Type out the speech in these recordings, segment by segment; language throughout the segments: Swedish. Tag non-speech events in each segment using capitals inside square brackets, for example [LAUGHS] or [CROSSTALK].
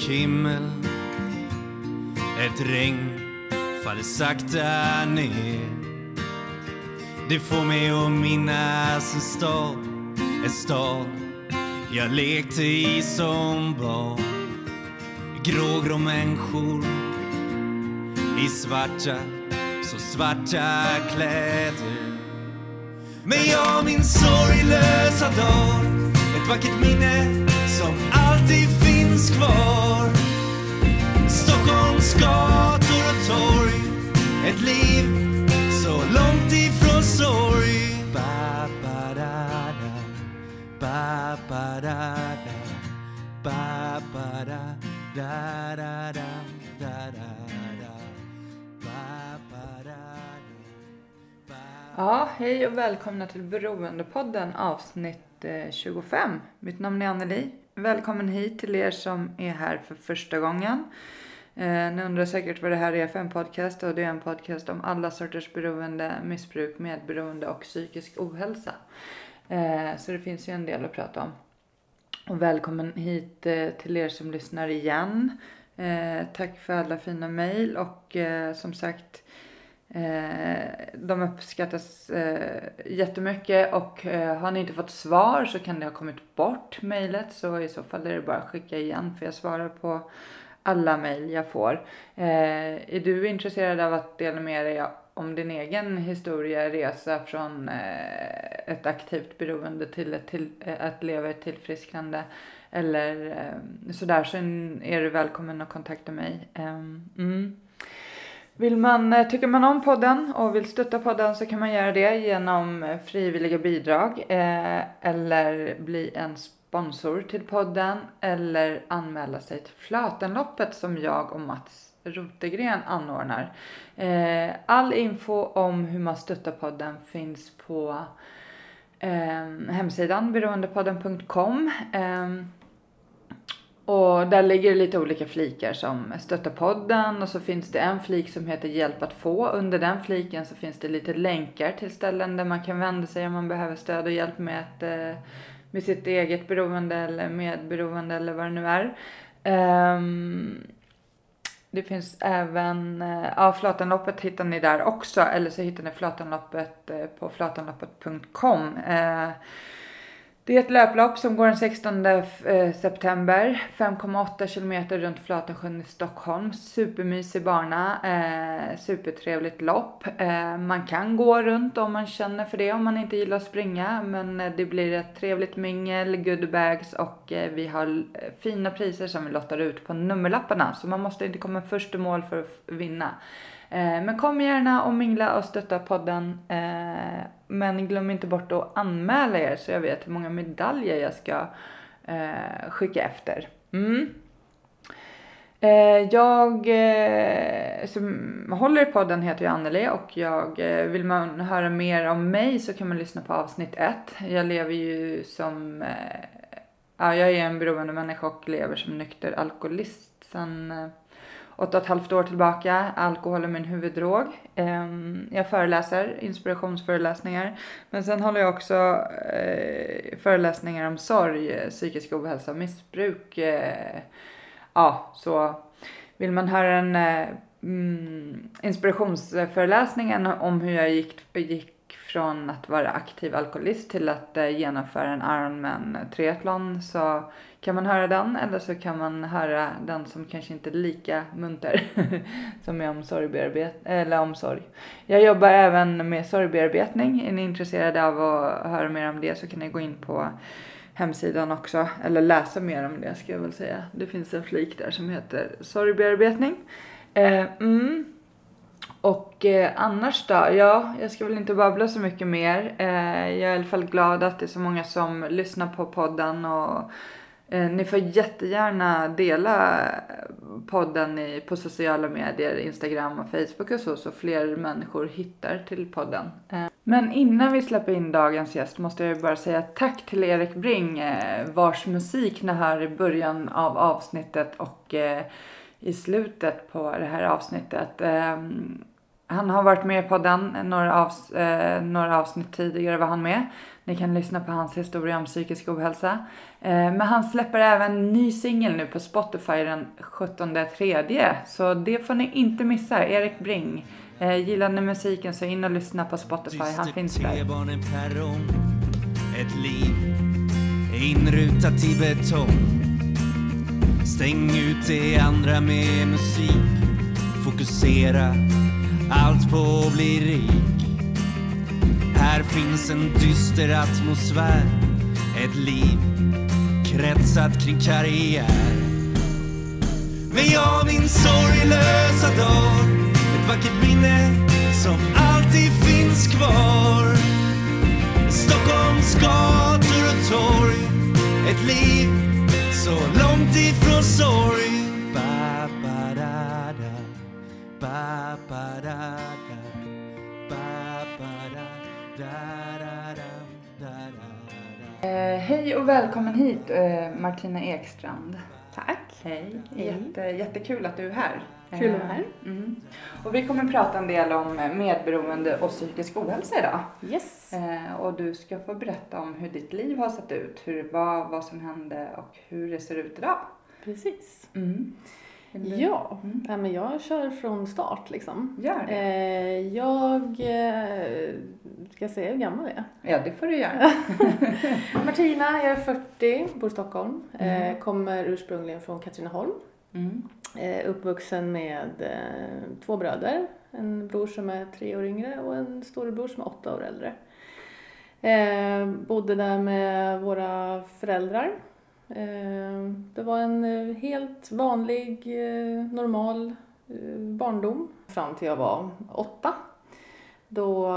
mörk himmel. Ett regn faller sakta ner. Det får mig att minnas en stad En stad jag lekte i som barn. Grågrå människor i svarta, så svarta kläder. Men jag minns sorglösa dag Ett vackert minne som alltid finns finns kvar Stockholms gator och torg Ett liv så långt ifrån sorg ba, ba, da, da. Ba, ba, da, da. Ba, ba, da, da, da, da, da, da, Ja, hej och välkomna till Beroendepodden avsnitt eh, 25. Mitt namn är Anneli. Välkommen hit till er som är här för första gången. Eh, ni undrar säkert vad det här är för en podcast och det är en podcast om alla sorters beroende, missbruk, medberoende och psykisk ohälsa. Eh, så det finns ju en del att prata om. Och välkommen hit eh, till er som lyssnar igen. Eh, tack för alla fina mejl och eh, som sagt Eh, Eh, de uppskattas eh, jättemycket och eh, har ni inte fått svar så kan det ha kommit bort mejlet så i så fall är det bara att skicka igen för jag svarar på alla mejl jag får. Eh, är du intresserad av att dela med dig om din egen historia, resa från eh, ett aktivt beroende till, ett till eh, att leva ett tillfrisknande eller eh, sådär så är du välkommen att kontakta mig. Ehm, mm. Vill man, eh, tycker man om podden och vill stötta podden så kan man göra det genom eh, frivilliga bidrag eh, eller bli en sponsor till podden eller anmäla sig till Flötenloppet som jag och Mats Rotegren anordnar. Eh, all info om hur man stöttar podden finns på eh, hemsidan beroendepodden.com. Och där ligger det lite olika flikar som stöttar podden och så finns det en flik som heter hjälp att få. Under den fliken så finns det lite länkar till ställen där man kan vända sig om man behöver stöd och hjälp med, ett, eh, med sitt eget beroende eller medberoende eller vad det nu är. Um, det finns även, eh, ja Flatanloppet hittar ni där också eller så hittar ni Flatanloppet eh, på flatanloppet.com Uh, det är ett löplopp som går den 16 eh, september. 5,8 kilometer runt Flatensjön i Stockholm. Supermysig bana. Eh, supertrevligt lopp. Eh, man kan gå runt om man känner för det om man inte gillar att springa. Men eh, det blir ett trevligt mingel, goodiebags och eh, vi har eh, fina priser som vi lottar ut på nummerlapparna. Så man måste inte komma först i mål för att vinna. Eh, men kom gärna och mingla och stötta podden. Eh, men glöm inte bort att anmäla er så jag vet hur många medaljer jag ska eh, skicka efter. Mm. Jag som håller i podden heter jag Anneli och jag, vill man höra mer om mig så kan man lyssna på avsnitt 1. Jag lever ju som, ja jag är en beroende människa och lever som nykter alkoholist sen åtta och ett halvt år tillbaka. Alkohol är min huvuddrog. Ehm, jag föreläser inspirationsföreläsningar. Men sen håller jag också eh, föreläsningar om sorg, psykisk ohälsa och missbruk. Eh, ja, så vill man höra en inspirationsföreläsning inspirationsföreläsningen om hur jag gick, gick från att vara aktiv alkoholist till att eh, genomföra en Ironman triathlon så kan man höra den eller så kan man höra den som kanske inte är lika munter [LAUGHS] som är om sorgbearbet eller om sorg. Jag jobbar även med sorgbearbetning. Är ni intresserade av att höra mer om det så kan ni gå in på hemsidan också eller läsa mer om det ska jag väl säga. Det finns en flik där som heter sorgbearbetning. Eh, mm. Och eh, annars då? Ja, jag ska väl inte babbla så mycket mer. Eh, jag är i alla fall glad att det är så många som lyssnar på podden och Eh, ni får jättegärna dela podden i, på sociala medier, Instagram och Facebook och så, så fler människor hittar till podden. Eh, men innan vi släpper in dagens gäst måste jag bara säga tack till Erik Bring, eh, vars musik ni hör i början av avsnittet och eh, i slutet på det här avsnittet. Ehm, han har varit med på den, några, avs eh, några avsnitt tidigare var han med. Ni kan lyssna på hans historia om psykisk ohälsa. Eh, men han släpper även ny singel nu på Spotify den 17 tredje. Så det får ni inte missa. Erik Bring. Eh, gillar ni musiken så in och lyssna på Spotify. Han finns där. Ett liv inrutat i betong Stäng ut det andra med musik Fokusera allt på att bli rik. Här finns en dyster atmosfär. Ett liv kretsat kring karriär. Men jag min sorglösa dag. Ett vackert minne som alltid finns kvar. Stockholms gator och torg. Ett liv så långt ifrån sorg. Ba, ba, da, da. Ba, ba, da, da, da, da, da, da, da. Eh, hej och välkommen hit eh, Martina Ekstrand. Tack. Hej. Jätte, jättekul att du är här. Kul att vara här. Eh, Mm. Och vi kommer prata en del om medberoende och psykisk ohälsa idag. Yes. Eh, och du ska få berätta om hur ditt liv har sett ut, hur det var, vad som hände och hur det ser ut idag. Precis. Mm. Du- Ja, Mm. ja men jag kör från start liksom. Gör det. Eh, jag, eh, ska jag säga hur gammal jag är? Ja, det får du göra. [LAUGHS] [LAUGHS] Martina, jag är 40, bor i Stockholm. Mm. Eh, kommer ursprungligen från Katrineholm. Mm. Eh, uppvuxen med eh, två bröder. En bror som är tre år yngre och en storebror som är åtta år äldre. Eh, bodde där med våra föräldrar. Eh, det var en eh, helt vanlig, eh, normal barndom fram till jag var åtta. Då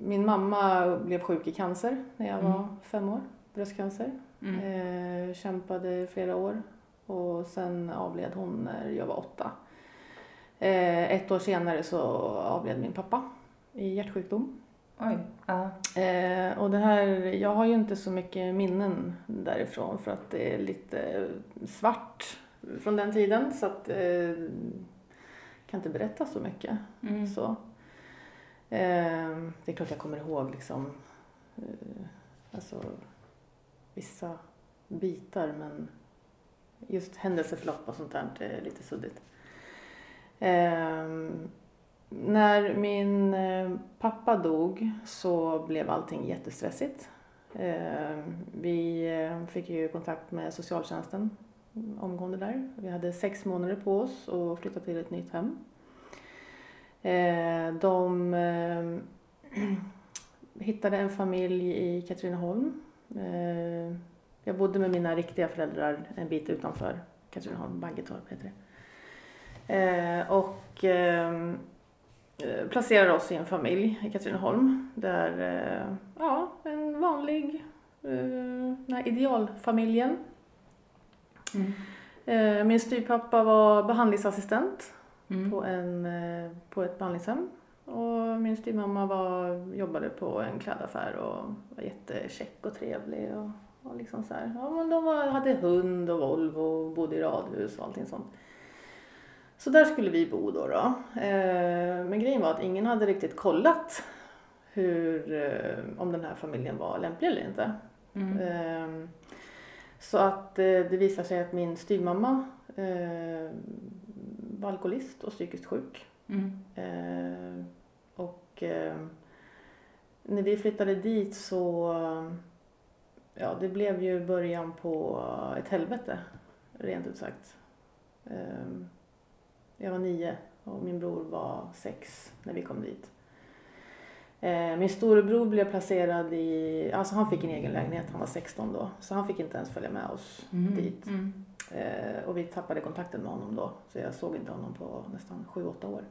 min mamma blev sjuk i cancer när jag var Mm. fem år, bröstcancer. Mm. Kämpade i flera år och sen avled hon när jag var åtta. Ett år senare så avled min pappa i hjärtsjukdom. Oj. Ja. Eh, och det här, jag har ju inte så mycket minnen därifrån för att det är lite svart från den tiden så att eh, kan inte berätta så mycket. Mm. Så. Eh, det är klart jag kommer ihåg liksom, eh, alltså, vissa bitar men just händelseförlopp och sånt där är lite suddigt. Eh, när min eh, pappa dog så blev allting jättestressigt. Eh, vi eh, fick ju kontakt med socialtjänsten omgående där. Vi hade sex månader på oss att flytta till ett nytt hem. De [CLEARS THROAT] hittade en familj i Katrineholm. Jag bodde med mina riktiga föräldrar en bit utanför Katrineholm, Baggetorp heter det. Och ehm, placerade oss i en familj i Katrineholm där, eh, ja, en vanlig, eh, den här idealfamiljen. Mm. Eh, min styvpappa var behandlingsassistent Mm. på, en, eh, på ett behandlingshem. Och min styvmamma var, jobbade på en klädaffär och var jättekäck och trevlig. Och, och liksom så här. Ja, men de var, hade hund och Volvo och bodde i radhus och allting sånt. Så där skulle vi bo då. då. Eh, men grejen var att ingen hade riktigt kollat hur, eh, om den här familjen var lämplig eller inte. Mm. Ehm, Så att eh, det visar sig att min styvmamma eh, var alkoholist och psykiskt sjuk. Mm. Eh, och eh, när vi flyttade dit så, ja det blev ju början på ett helvete, rent ut sagt. Eh, jag var nio och min bror var sex när vi kom dit. Eh, min storebror blev placerad i, alltså han fick en egen lägenhet, han var 16 då, så han fick inte ens följa med oss Mm. dit. Mm. Eh, och vi tappade kontakten med honom då, så jag såg inte honom på nästan 7-8 år.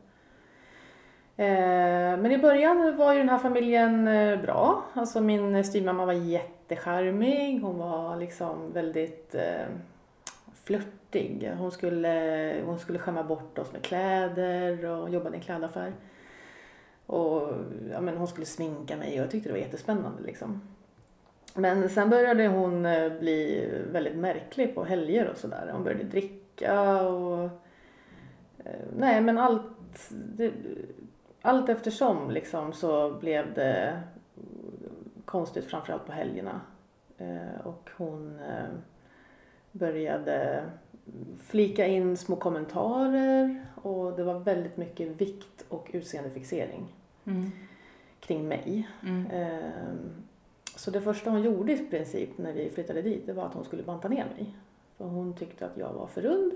Eh, men i början var ju den här familjen bra. Alltså min styvmamma var jättecharmig, hon var liksom väldigt flörtig. Hon skulle, hon skulle skämma bort oss med kläder och jobbade i en klädaffär. Och ja, men hon skulle sminka mig och jag tyckte det var jättespännande liksom. Men sen började hon eh, bli väldigt märklig på helger och sådär. Hon började dricka och... Eh, nej, men allt det, allt eftersom liksom så blev det konstigt framförallt på helgerna. Eh, och hon började flika in små kommentarer och det var väldigt mycket vikt och utseendefixering Mm. kring mig. Mm. Ehm, Så det första hon gjorde i princip när vi flyttade dit, det var att hon skulle banta ner mig. För hon tyckte att jag var för rund.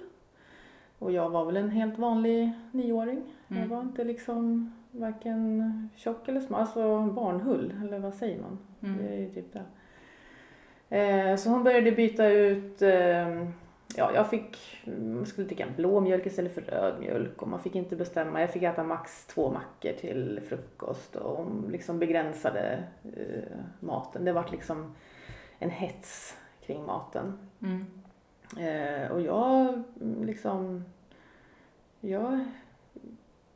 Och jag var väl en helt vanlig nioåring. Jag Mm. var inte liksom varken tjock eller smal, alltså barnhull, eller vad säger man? Det Mm. är ju typ det. Eh, så hon började byta ut, eh, ja jag fick, jag skulle dricka blå mjölk istället för röd mjölk och man fick inte bestämma, jag fick äta max två mackor till frukost och hon liksom begränsade eh, maten. Det var liksom en hets kring maten. Mm. Eh, och jag mm, liksom, jag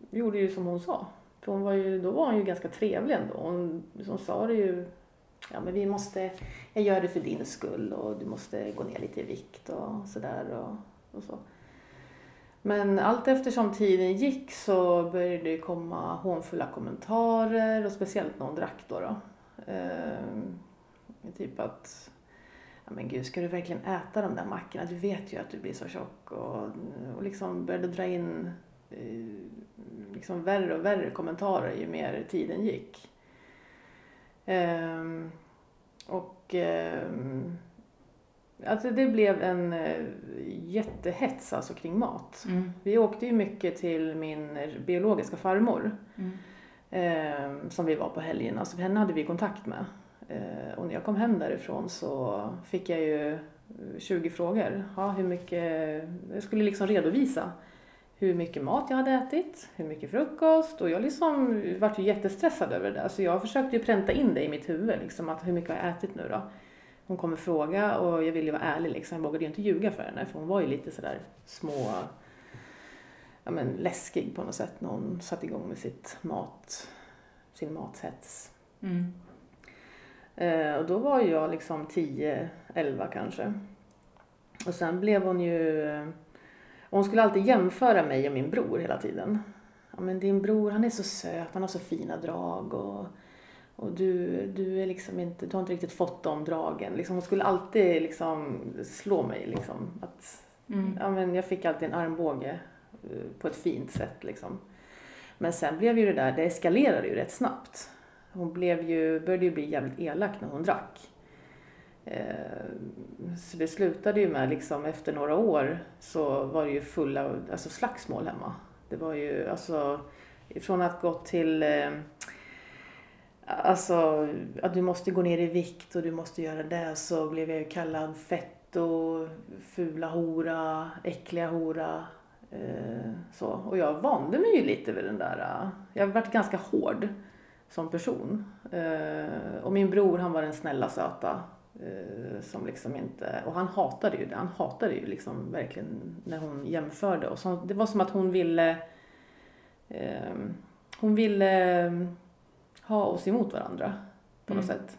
gjorde ju som hon sa. För hon var ju, då var hon ju ganska trevlig ändå. Hon, hon sa det ju, ja men vi måste, jag gör det för din skull och du måste gå ner lite i vikt och sådär och, och så. Men allt eftersom tiden gick så började det komma hånfulla kommentarer och speciellt när hon drack då. då. Ehm, typ att ja men gud, ska du verkligen äta de där mackorna? Du vet ju att du blir så tjock. Och, och liksom började dra in eh, liksom värre och värre kommentarer ju mer tiden gick. Ehm, och ehm, alltså det blev en eh, jättehets alltså kring mat. Mm. Vi åkte ju mycket till min biologiska farmor Mm. eh, som vi var på helgerna. Så henne hade vi kontakt med. Eh, och när jag kom hem därifrån så fick jag ju eh, 20 frågor. Ja, hur mycket, jag skulle liksom redovisa hur mycket mat jag hade ätit, hur mycket frukost och jag liksom vart ju jättestressad över det där. Så jag försökte ju pränta in det i mitt huvud liksom att hur mycket har jag ätit nu då? Hon kommer fråga och jag ville ju vara ärlig liksom. Jag vågade ju inte ljuga för henne för hon var ju lite sådär små ja, men läskig på något sätt när hon satte igång med sitt mat, sin mathets. Mm. Eh, och då var ju jag liksom 10, 11 kanske. Och sen blev hon ju... Och hon skulle alltid jämföra mig och min bror hela tiden. Ja men din bror han är så söt, han har så fina drag och, och du, du är liksom inte, du har inte riktigt fått de dragen. Liksom, hon skulle alltid liksom slå mig liksom. Att, Mm. ja, men jag fick alltid en armbåge eh, på ett fint sätt liksom. Men sen blev ju det där, det eskalerade ju rätt snabbt. Hon blev ju, började ju bli jävligt elak när hon drack. Eh, Så det slutade ju med liksom efter några år så var det ju fulla alltså slagsmål hemma. Det var ju alltså från att gå till eh, Alltså att du måste gå ner i vikt och du måste göra det så blev jag ju kallad fetto, fula hora, äckliga hora. Eh, så. Och jag vande mig ju lite vid den där. Eh, jag har varit ganska hård som person. Eh, och min bror han var den snälla söta. Eh, som liksom inte, och han hatade ju det. Han hatade ju liksom verkligen när hon jämförde. Och så, det var som att hon ville eh, hon ville eh, ha oss emot varandra på något Mm. sätt.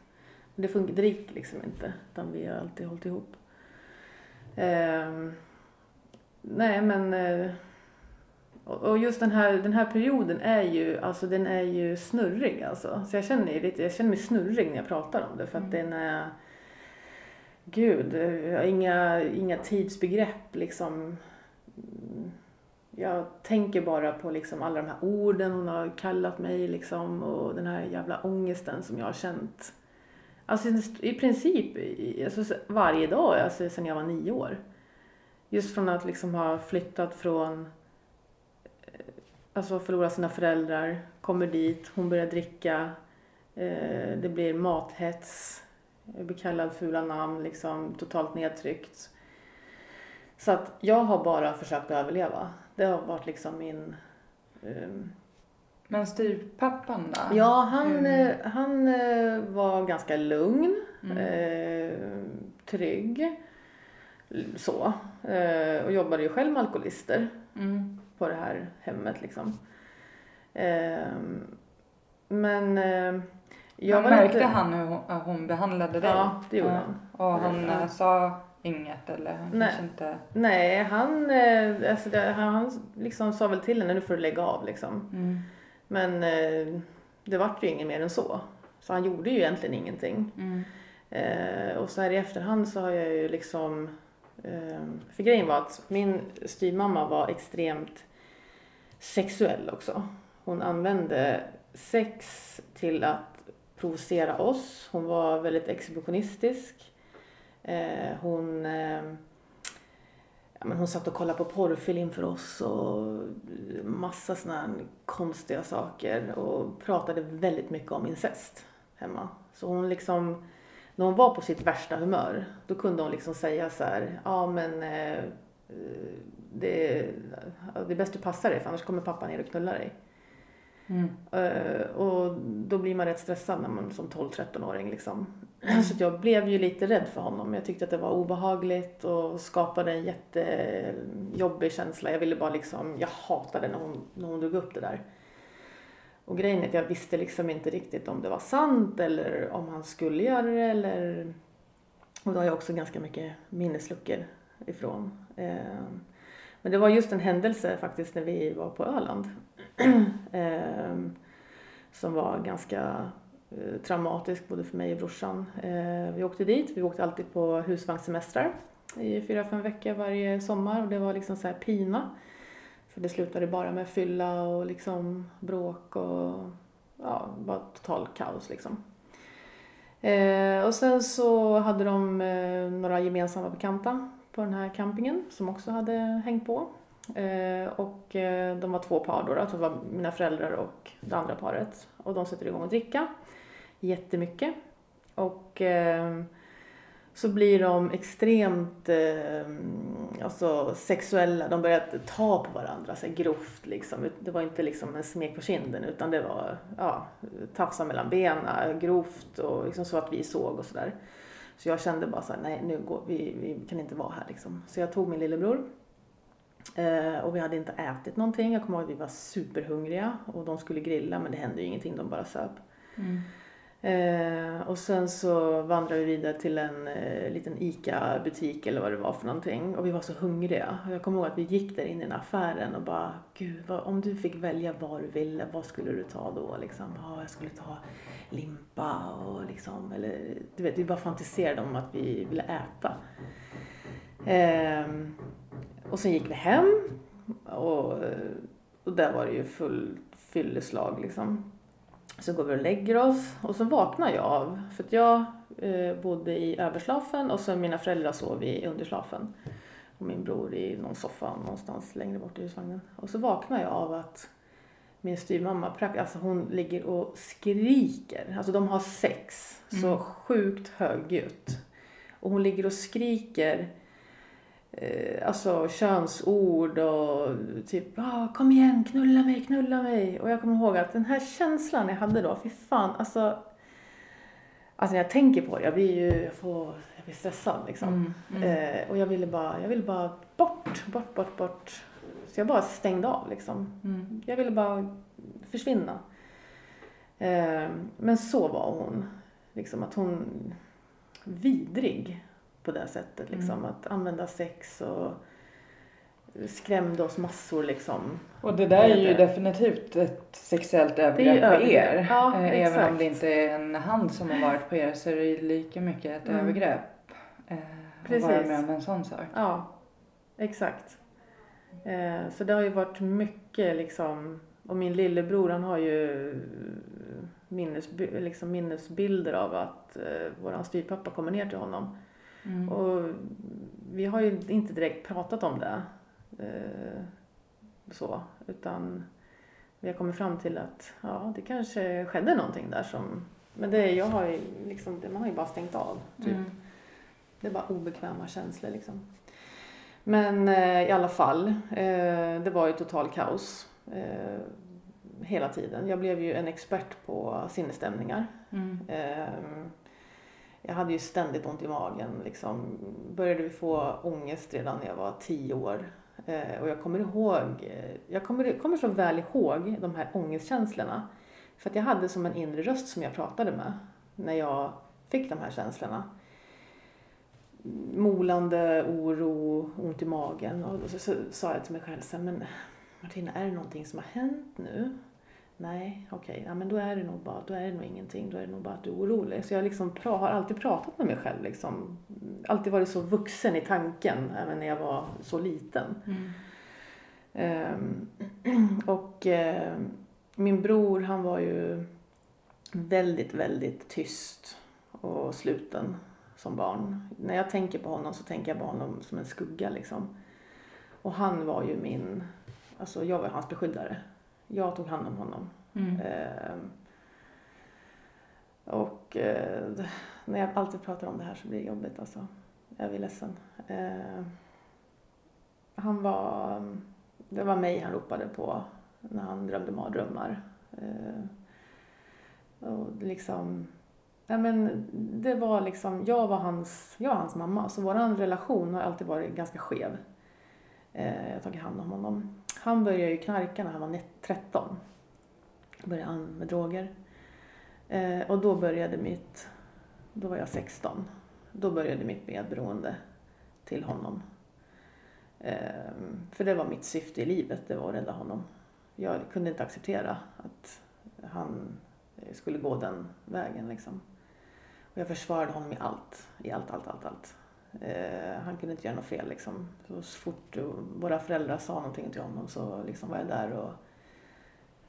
Men det funkade det gick liksom inte. Utan vi har alltid hållit ihop. Ehm, nej men eh, och just den här, den här perioden är ju, alltså den är ju snurrig alltså. Så jag känner, lite, jag känner mig snurrig när jag pratar om det för att Mm. den är Gud, jag har inga, inga tidsbegrepp liksom. Jag tänker bara på liksom alla de här orden hon har kallat mig liksom och den här jävla ångesten som jag har känt. Alltså i princip alltså varje dag alltså sedan jag var nio år. Just från att liksom ha flyttat från, eh, alltså förlora sina föräldrar, kommer dit, hon börjar dricka, eh, det blir mathets, jag blir kallad fula namn, liksom totalt nedtryckt. Så att jag har bara försökt överleva. Det har varit liksom min... ehm, Men styvpappan då? Ja, han, eh, han eh, var ganska lugn, Mm. eh, trygg, så. Eh, och jobbade ju själv med alkoholister Mm. på det här hemmet liksom. Eh, men Jag var märkte inte- han hur hon, behandlade dig? Ja, det gjorde Ja. han. Och han Ja. eh, sa inget eller han Nej. kanske inte... Nej, han, eh, alltså det, han, han liksom sa väl till henne, nu får du lägga av liksom. Mm. Men eh, det vart ju inget mer än så. Så han gjorde ju egentligen ingenting. Mm. Eh, och så här i efterhand så har jag ju liksom... Eh, för grejen var att min styvmamma var extremt sexuell också. Hon använde sex till att provocera oss. Hon var väldigt exhibitionistisk. Eh, hon, eh, ja, men hon satt och kollade på porrfilm för oss och massa såna här konstiga saker och pratade väldigt mycket om incest hemma. Så hon liksom, när hon var på sitt värsta humör, då kunde hon liksom säga så här, ja men eh, eh, det, det är bäst du passar dig för annars kommer pappa ner och knullar dig. Mm. Eh, och då blir man rätt stressad när man som 12-13-åring liksom. Så att jag blev ju lite rädd för honom. Jag tyckte att det var obehagligt och skapade en jättejobbig känsla. Jag ville bara liksom, jag hatade när hon, när hon drog upp det där. Och grejen är att jag visste liksom inte riktigt om det var sant eller om han skulle göra det eller... Och då har jag också ganska mycket minnesluckor ifrån. Eh, Men det var just en händelse faktiskt när vi var på Öland. [CLEARS THROAT] Ehm, som var ganska eh, traumatisk både för mig och brorsan. Ehm, vi åkte dit, vi åkte alltid på husvagnssemestrar i fyra, fem veckor varje sommar och det var liksom så här pina. För det slutade bara med fylla och liksom bråk och ja, bara total kaos liksom. Eh, och sen så hade de eh, några gemensamma bekanta på den här campingen som också hade hängt på. Eh, och eh, de var två par då, då, alltså, det var mina föräldrar och det andra paret. Och de sätter igång att dricka jättemycket. Och eh, så blir de extremt alltså sexuella. De börjar ta på varandra så här grovt liksom. Det var inte liksom en smek på kinden utan det var ja, tafsa mellan benen, grovt och liksom så att vi såg och sådär. Så jag kände bara så här, nej nu går vi, vi kan inte vara här liksom. Så jag tog min lillebror och vi hade inte ätit någonting. Jag kommer ihåg att vi var superhungriga och de skulle grilla men det hände ju ingenting, de bara söp. Mm. Eh, och sen så vandrade vi vidare till en eh, liten ICA-butik eller vad det var för någonting. Och vi var så hungriga. Och jag kommer ihåg att vi gick där inne i den affären och bara, gud vad, om du fick välja vad du ville, vad skulle du ta då? Liksom, ja, jag skulle ta limpa och liksom, eller du vet, vi bara fantiserade om att vi ville äta. Ehm, och sen gick vi hem och, och där var det ju full fylleslag liksom. Så går vi och lägger oss och så vaknar jag av, för att jag eh, bodde i överslafen och så mina föräldrar sov i underslafen. Och min bror i någon soffa någonstans längre bort i husvagnen. Och så vaknar jag av att min styvmamma, alltså hon ligger och skriker. Alltså de har sex så Mm. sjukt högljutt. Och hon ligger och skriker eh, alltså könsord och typ ah, kom igen, knulla mig, knulla mig. Och jag kommer ihåg att den här känslan jag hade då, fy fan, alltså Alltså när jag tänker på det, jag blir ju, jag får, jag blir stressad liksom. Mm. Mm. Eh, och jag ville bara, jag ville bara bort, bort, bort, bort. Så jag bara stängde av liksom. Mm. Jag ville bara försvinna. Eh, men så var hon. Liksom att hon vidrig på det sättet. Liksom. Mm. Att använda sex och skrämde oss massor liksom. Och det där är ju definitivt ett sexuellt övergrepp på övergrepp. er. Ja, Eh, Även om exakt. det inte är en hand som har varit på er så är det ju lika mycket ett Mm. övergrepp. Eh, Precis. Att vara med om en sån sak. Ja, exakt. Eh, så det har ju varit mycket liksom. Och min lillebror han har ju minnes, liksom minnesbilder av att eh, våran styvpappa kommer ner till honom. Mm. Och vi har ju inte direkt pratat om det. Eh, så, utan vi har kommit fram till att ja, det kanske skedde någonting där som... Men det, jag har ju liksom, man har ju bara stängt av. Typ. Mm. Det är bara obekväma känslor liksom. Men eh, i alla fall, eh, det var ju total kaos eh, hela tiden. Jag blev ju en expert på sinnesstämningar. Mm. Jag hade ju ständigt ont i magen. Liksom. Började vi få ångest redan när jag var tio år. Eh, och jag kommer ihåg, eh, jag kommer, kommer så väl ihåg de här ångestkänslorna. För att jag hade som en inre röst som jag pratade med när jag fick de här känslorna. Molande, oro, ont i magen. Och så, så sa jag till mig själv så här, men Martina, är det någonting som har hänt nu? Nej, okej, okay. ja, men då är det nog bara, då är det nog ingenting, då är det nog bara att du är orolig. Så jag liksom pra, har alltid pratat med mig själv liksom. Alltid varit så vuxen i tanken, även när jag var så liten. Mm. Um, [CLEARS THROAT] och uh, min bror han var ju väldigt, väldigt tyst och sluten som barn. När jag tänker på honom så tänker jag på honom som en skugga liksom. Och han var ju min, alltså jag var hans beskyddare. Jag tog hand om honom. Mm. Eh, och eh, när jag alltid pratar om det här så blir det jobbigt alltså. Jag blir ledsen. Eh, han var, det var mig han ropade på när han drömde mardrömmar. Eh, och liksom, ja men det var liksom, jag var hans, jag var hans mamma så vår relation har alltid varit ganska skev. Eh, jag har tagit hand om honom. Han började ju knarka när han var 13. Började han med droger. Eh, och då började mitt, då var jag 16. Då började mitt medberoende till honom. Eh, för det var mitt syfte i livet, det var att rädda honom. Jag kunde inte acceptera att han skulle gå den vägen liksom. Och jag försvarade honom i allt, i allt, allt, allt, allt. Eh, han kunde inte göra något fel liksom. Så fort våra föräldrar sa någonting till honom så liksom var jag där och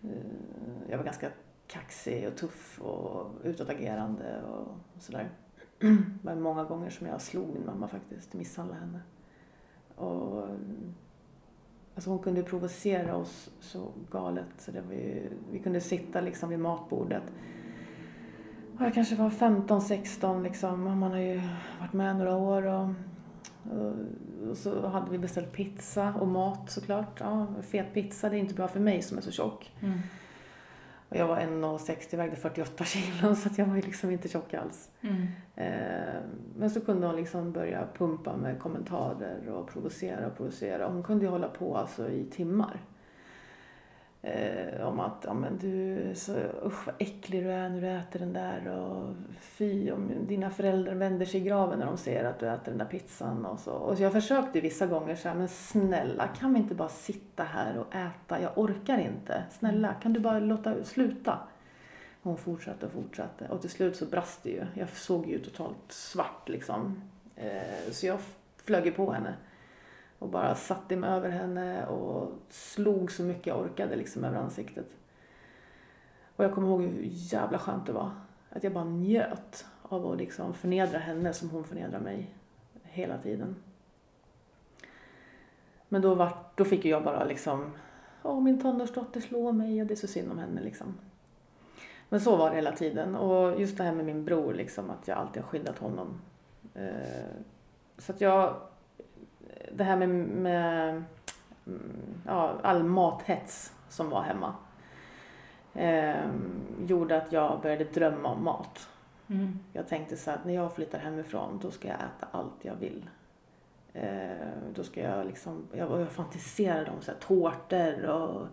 eh, jag var ganska kaxig och tuff och utåtagerande och, och sådär. [CLEARS THROAT] Det var många gånger som jag slog min mamma faktiskt, misshandlade henne. Och, alltså hon kunde provocera oss så galet så det var ju, vi kunde sitta liksom vid matbordet jag kanske var 15, 16 liksom. Man har ju varit med några år och, och, så hade vi beställt pizza och mat såklart. Ja, fet pizza, det är inte bra för mig som är så tjock. Mm. Och jag var 1,60 vägde 48 kilo så att jag var ju liksom inte tjock alls. Mm. Eh, men så kunde hon liksom börja pumpa med kommentarer och provocera och provocera. Hon kunde ju hålla på alltså i timmar eh, om att ja, men du så usch vad äcklig du är när du äter den där och fy om dina föräldrar vänder sig i graven när de ser att du äter den där pizzan och så. Och så jag försökte vissa gånger säga men snälla kan vi inte bara sitta här och äta? Jag orkar inte. Snälla kan du bara låta sluta? Och hon fortsatte och fortsatte och till slut så brast det ju. Jag såg ju totalt svart liksom. Eh, så jag flög på henne och bara satte mig över henne och slog så mycket jag orkade liksom över ansiktet. Och jag kommer ihåg hur jävla skönt det var. Att jag bara njöt av att liksom förnedra henne som hon förnedrar mig hela tiden. Men då, var, då fick jag bara liksom, åh min tonårsdotter slår mig och det är så synd om henne liksom. Men så var det hela tiden. Och just det här med min bror, liksom, att jag alltid har skyddat honom. Eh, så att jag det här med, med mm, ja, all mathets som var hemma eh, gjorde att jag började drömma om mat. Mm. Jag tänkte så att när jag flyttar hemifrån då ska jag äta allt jag vill. Eh, då ska jag liksom, jag, jag fantiserade om så här, tårtor och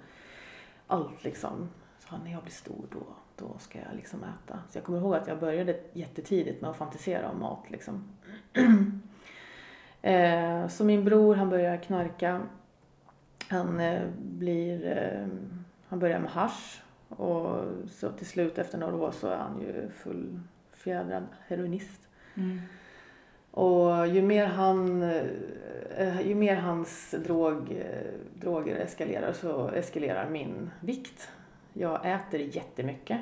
allt liksom. Så när jag blir stor då, då ska jag liksom äta. Så jag kommer ihåg att jag började jättetidigt med att fantisera om mat liksom. [CLEARS THROAT] Eh, så min bror han börjar knarka. Han eh, blir, eh, han börjar med hash och så till slut efter några år så är han ju fullfjädrad heroinist. Mm. Och ju mer, han, eh, ju mer hans drog, droger eskalerar så eskalerar min vikt. Jag äter jättemycket.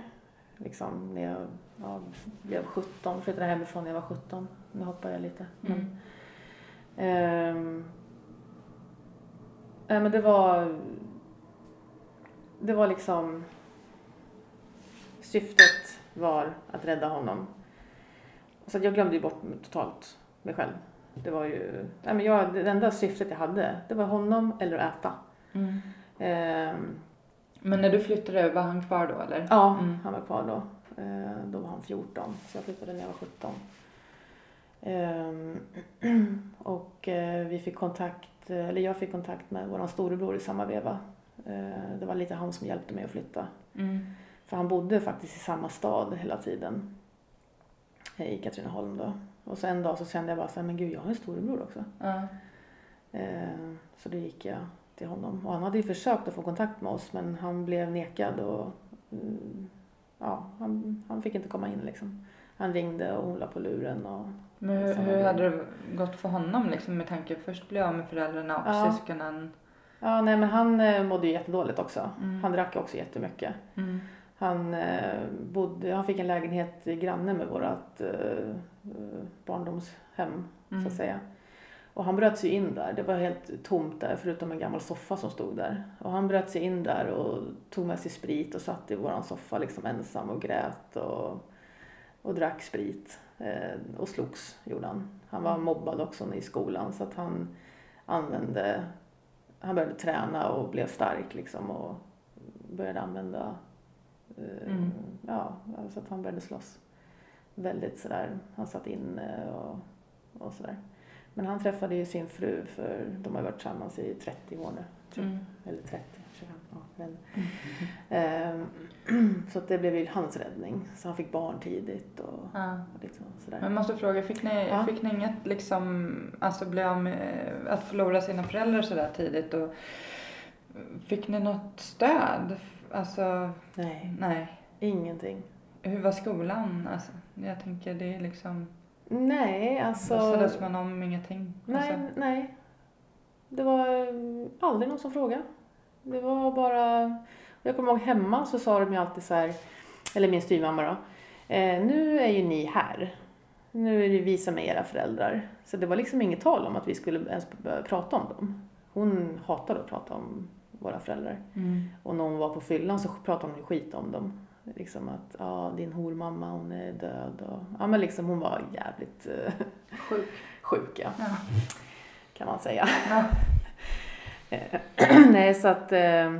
Liksom när jag ja, blev 17, flyttade hemifrån när jag var 17. Nu hoppar jag lite. Men, Mm. Ehm, nej men det var... Det var liksom... Syftet var att rädda honom. Så jag glömde ju bort totalt mig själv. Det var ju... Nej men jag, det enda syftet jag hade, det var honom eller att äta. Mm. Ehm, Men när du flyttade, var han kvar då eller? ja, Mm. han var kvar då. Ehm, då var han 14, så jag flyttade när jag var 17. Ehm, [CLEARS THROAT] och eh, vi fick kontakt, eller jag fick kontakt med vår storebror i samma veva. Eh, det var lite han som hjälpte mig att flytta. Mm. För han bodde faktiskt i samma stad hela tiden. I Katrineholm då. Och så en dag så kände jag bara så här, men gud jag har en storebror också. Eh, så då gick jag till honom. Och han hade ju försökt att få kontakt med oss men han blev nekad och mm, ja, han, han fick inte komma in liksom. Han ringde och hon la på luren och Men hur, hur hade det gått för honom liksom med tanke först bli av med föräldrarna och Ja. syskonen? ja, nej men han eh, mådde ju jättedåligt också. Mm. Han drack också jättemycket. Mm. Han, eh, bodde, han fick en lägenhet i granne med vårt eh, barndomshem så Mm. att säga. Och han bröt sig in där. Det var helt tomt där förutom en gammal soffa som stod där. Och han bröt sig in där och tog med sig sprit och satt i våran soffa liksom ensam och grät och, och drack sprit. Eh, och slogs gjorde han. Han var mobbad också i skolan så att han använde, han började träna och blev stark liksom och började använda, eh, Mm. ja, så att han började slåss. Väldigt sådär, han satt inne och, och sådär. Men han träffade ju sin fru för de har varit tillsammans i 30 år nu. Mm. Eller 30, 25, ja, inte. Ehm, [CLEARS THROAT] Så att det blev ju hans räddning. Så han fick barn tidigt och, Ja. och liksom sådär. Men jag måste fråga, fick ni, Ja. fick ni inget liksom, alltså bli av med, att förlora sina föräldrar sådär tidigt och fick ni något stöd? Alltså, Nej, nej. ingenting. Hur var skolan? Alltså, jag tänker det är liksom, Nej, alltså. låtsades man om ingenting? Nej, Alltså, nej. Det var aldrig någon som frågade. Det var bara... Jag kommer ihåg hemma så sa de ju alltid så här, eller min styvmamma då. Eh, nu är ju ni här. Nu är det vi som är era föräldrar. Så det var liksom inget tal om att vi skulle ens börja prata om dem. Hon hatade att prata om våra föräldrar. mm. Och när hon var på fyllan så pratade hon ju skit om dem. Liksom att, ja din hormamma hon är död och, ja men liksom hon var jävligt eh, Sjuk. [LAUGHS] sjuk ja Ja. kan man säga. Ja. Eh, [CLEARS THROAT] Nej, så att... eh,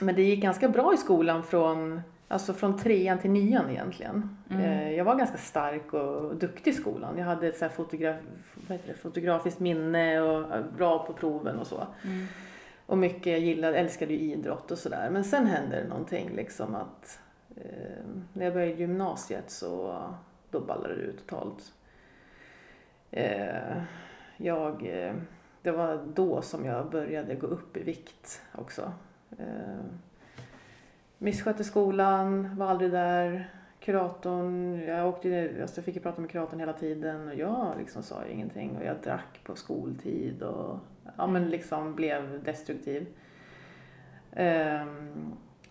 Men det gick ganska bra i skolan från, alltså från trean till nian egentligen. Mm. Eh, Jag var ganska stark och duktig i skolan. Jag hade ett så här fotograf, det, fotografiskt minne och bra på proven och så. Mm. Och mycket, jag gillade, älskade ju idrott och sådär. Men sen hände det någonting liksom att eh, när jag började gymnasiet så då ballade det ut totalt. Eh, jag, eh, det var då som jag började gå upp i vikt också. Eh, misskötte skolan, var aldrig där. Kuratorn, jag, åkte, alltså jag fick ju prata med kuratorn hela tiden och jag liksom sa ju ingenting och jag drack på skoltid och ja, men liksom blev destruktiv. Eh,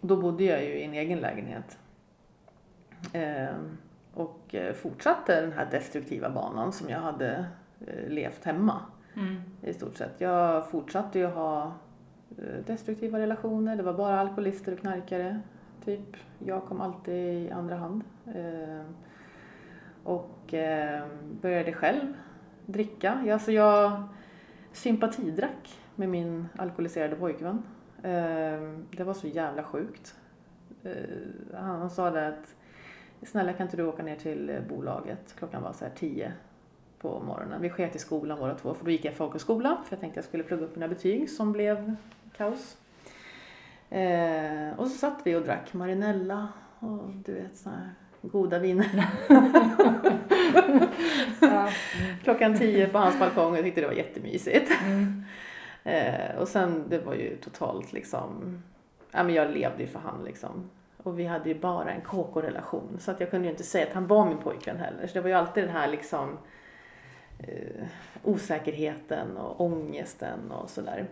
då bodde jag ju i en egen lägenhet. Ehm, eh, och fortsatte den här destruktiva banan som jag hade eh, levt hemma Mm. i stort sett. Jag fortsatte ju ha eh, destruktiva relationer. Det var bara alkoholister och knarkare. Typ. Jag kom alltid i andra hand. Eh, och eh, började själv dricka. Alltså jag sympatidrack med min alkoholiserade pojkvän. Det var så jävla sjukt. Han sa det att snälla kan inte du åka ner till bolaget? Klockan var så här tio på morgonen. Vi sket i skolan båda två för då gick jag folkhögskola för jag tänkte jag skulle plugga upp mina betyg som blev kaos. Eh, och så satt vi och drack Marinella och du vet såna här goda viner. [LAUGHS] Ja. Klockan tio på hans balkong och jag tyckte det var jättemysigt. Mm. Eh, och sen det var ju totalt liksom, ja men jag levde ju för han liksom. Och vi hade ju bara en KK-relation så att jag kunde ju inte säga att han var min pojkvän heller. Så det var ju alltid den här liksom osäkerheten och ångesten och sådär.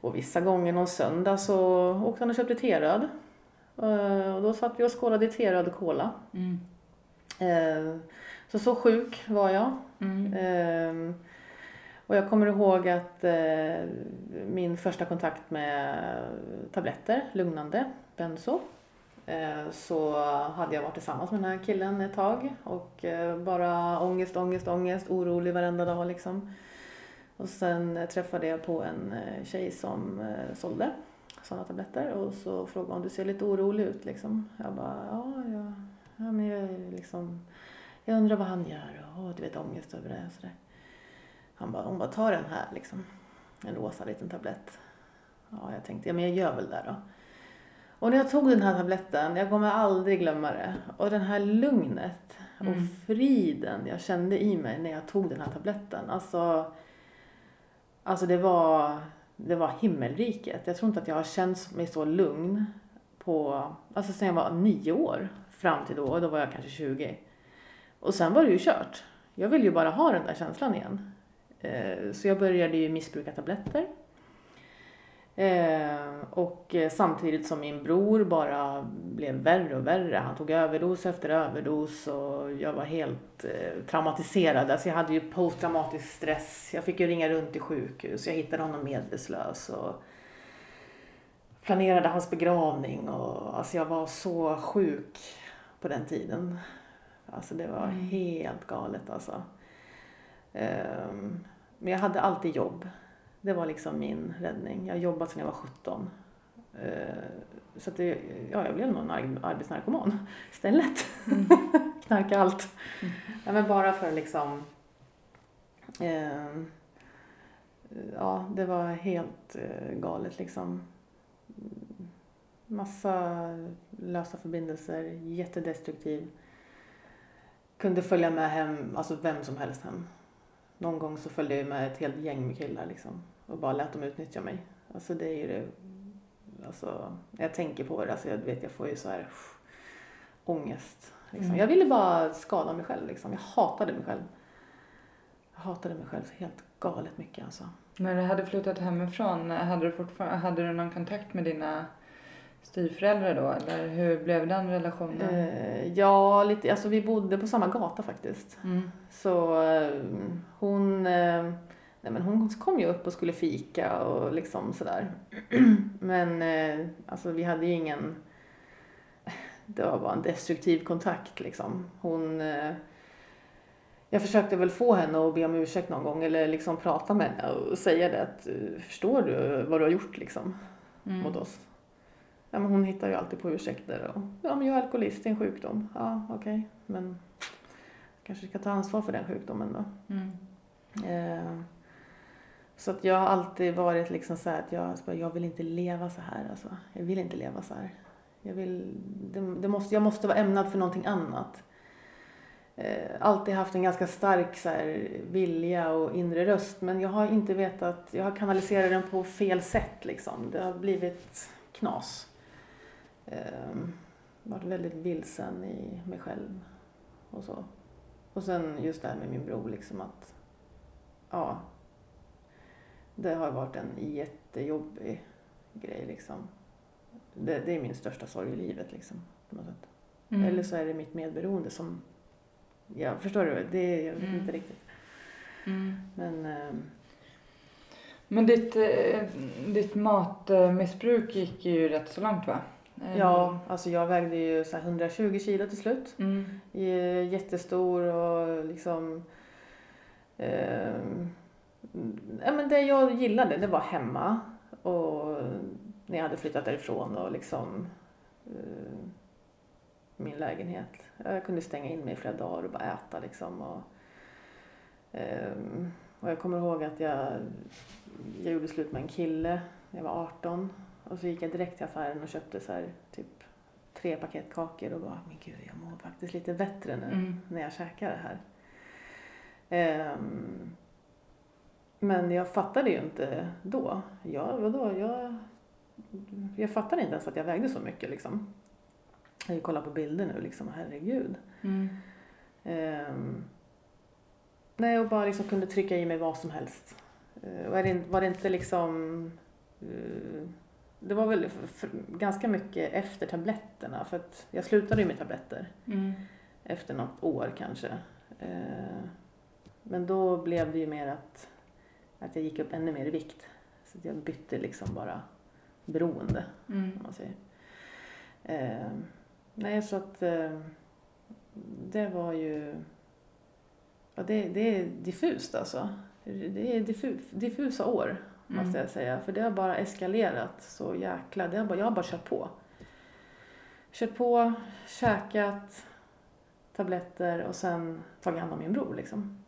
Och vissa gånger någon söndag så åkte han och köpte teröd. Eh, och då satt vi och skålade i teröd och cola. Mm. Eh, så så sjuk var jag. Mm. Och jag kommer ihåg att eh, min första kontakt med tabletter, lugnande, benzo. Eh, så hade jag varit tillsammans med den här killen ett tag och eh, bara ångest, ångest, ångest, orolig varenda dag liksom. Och sen träffade jag på en eh, tjej som sålde sådana tabletter och så frågade hon, du ser lite orolig ut liksom. Jag bara, ja, ja, ja men jag liksom jag undrar vad han gör och du vet ångest över det och sådär. Han bara, hon bara, ta den här liksom. En rosa liten tablett. Ja, jag tänkte, ja men jag gör väl det då. Och när jag tog den här tabletten, jag kommer aldrig glömma det. Och den här lugnet och Mm. friden jag kände i mig när jag tog den här tabletten. Alltså, alltså det var, det var himmelriket. Jag tror inte att jag har känt mig så lugn på, alltså sen jag var nio år fram till då, och då var jag kanske 20. Och sen var det ju kört. Jag ville ju bara ha den där känslan igen. Eh, Så jag började ju missbruka tabletter. Eh, och samtidigt som min bror bara blev värre och värre. Han tog överdos efter överdos och jag var helt eh, traumatiserad. Alltså jag hade ju posttraumatisk stress. Jag fick ju ringa runt till sjukhus. Jag hittade honom medvetslös och planerade hans begravning. Och, alltså jag var så sjuk på den tiden. Alltså det var Mm. helt galet alltså. Ehm, men jag hade alltid jobb. Det var liksom min räddning. Jag har jobbat sedan jag var 17. Eh, Så att det, ja, jag blev nog en ar- arbetsnarkoman [LAUGHS] istället. Mm. [LAUGHS] Knarka allt. Mm. Ja, men bara för liksom... ehm, ja, det var helt eh, galet liksom. Massa lösa förbindelser, jättedestruktiv. Kunde följa med hem, alltså vem som helst hem. Någon gång så följde jag med ett helt gäng med killar liksom. Och bara lät dem utnyttja mig. Alltså det är ju det, alltså när jag tänker på det, alltså jag vet jag får ju så här pff, ångest. Liksom. Mm. Jag ville bara skada mig själv liksom. Jag hatade mig själv. Jag hatade mig själv så helt galet mycket alltså. När du hade flyttat hemifrån, hade du, fortfarande, hade du någon kontakt med dina styvföräldrar då? Eller hur blev den relationen? Eh, ja, lite, alltså vi bodde på samma gata faktiskt. Mm. Så eh, hon, eh, nej men hon kom ju upp och skulle fika och liksom sådär. [CLEARS THROAT] Men eh, alltså vi hade ju ingen, det var bara en destruktiv kontakt liksom. Hon, eh, jag försökte väl få henne att be om ursäkt någon gång eller liksom prata med henne och säga det att eh, förstår du vad du har gjort liksom Mm. mot oss? Ja, men hon hittar ju alltid på ursäkter. Och, ja, men jag är alkoholist, det är en sjukdom. Ja, okej. Men kanske ska ta ansvar för den sjukdomen då. Mm. Eh, så att jag har alltid varit liksom så här att jag, jag vill inte leva så här. Alltså. Jag vill inte leva så här. Jag, vill, det, det måste, jag måste vara ämnad för någonting annat. Eh, alltid haft en ganska stark så här, vilja och inre röst men jag har inte vetat, jag har kanaliserat den på fel sätt liksom. Det har blivit knas. Eh, varit väldigt vilsen i mig själv och så. Och sen just det här med min bror liksom att ja, det har varit en jättejobbig grej liksom. Det, det är min största sorg i livet liksom på något sätt. Mm. Eller så är det mitt medberoende som, ja förstår du? Det är jag vet Mm. inte riktigt. Mm. Men ehm, Men ditt, eh, ditt matmissbruk gick ju rätt så långt va? Eh, ja, alltså jag vägde ju så här 120 kilo till slut. Mm. J- Jättestor och liksom ehm, ja, men det jag gillade det var hemma och när jag hade flyttat därifrån och liksom eh, min lägenhet. Jag kunde stänga in mig i flera dagar och bara äta liksom. Och, ehm, och jag kommer ihåg att jag, jag gjorde slut med en kille när jag var 18 och så gick jag direkt till affären och köpte så här typ tre paket kakor och bara, men gud jag mår faktiskt lite bättre nu Mm. när jag käkar det här. Ehm, men jag fattade ju inte då. Jag, vadå, jag, jag fattade inte ens att jag vägde så mycket liksom. Jag kollar på bilder nu liksom, herregud. Mm. Ehm, nej, och bara liksom kunde trycka i mig vad som helst. Uh, var, det, var det inte liksom... eh, det var väl f- f- ganska mycket efter tabletterna för att jag slutade ju med tabletter Mm. efter något år kanske. Eh, men då blev det ju mer att, att jag gick upp ännu mer i vikt. Så att jag bytte liksom bara beroende Mm. om man säger. Eh, nej, så att eh, det var ju... Ja, det, det är diffust alltså. Det är diffu, diffusa år måste Mm. jag säga. För det har bara eskalerat så jäkla... Det har bara, jag har bara kört på. Kört på, käkat tabletter och sen tagit hand om min bror liksom.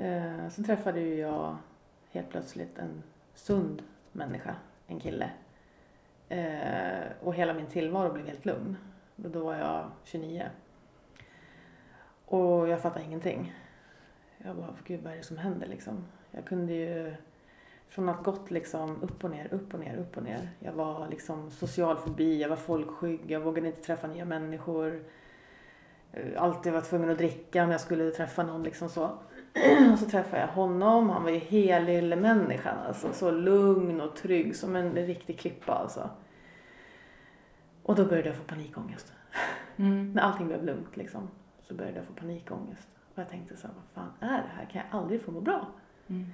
Eh, sen träffade ju jag helt plötsligt en sund människa, en kille. Eh, och hela min tillvaro blev helt lugn. Och då var jag 29. Och jag fattade ingenting. Jag bara, gud vad är det som händer liksom? Jag kunde ju från att gått liksom upp och ner, upp och ner, upp och ner. Jag var liksom social fobi, jag var folkskygg, jag vågade inte träffa nya människor. Eh, alltid var tvungen att dricka om jag skulle träffa någon liksom så. Och [CLEARS THROAT] så träffade jag honom, han var ju helylle-människan alltså. Så lugn och trygg som en riktig klippa alltså. Och då började jag få panikångest. [LAUGHS] Mm. När allting blev lugnt liksom. Så började jag få panikångest. Och jag tänkte så här, vad fan är det här? Kan jag aldrig få må bra? Mm.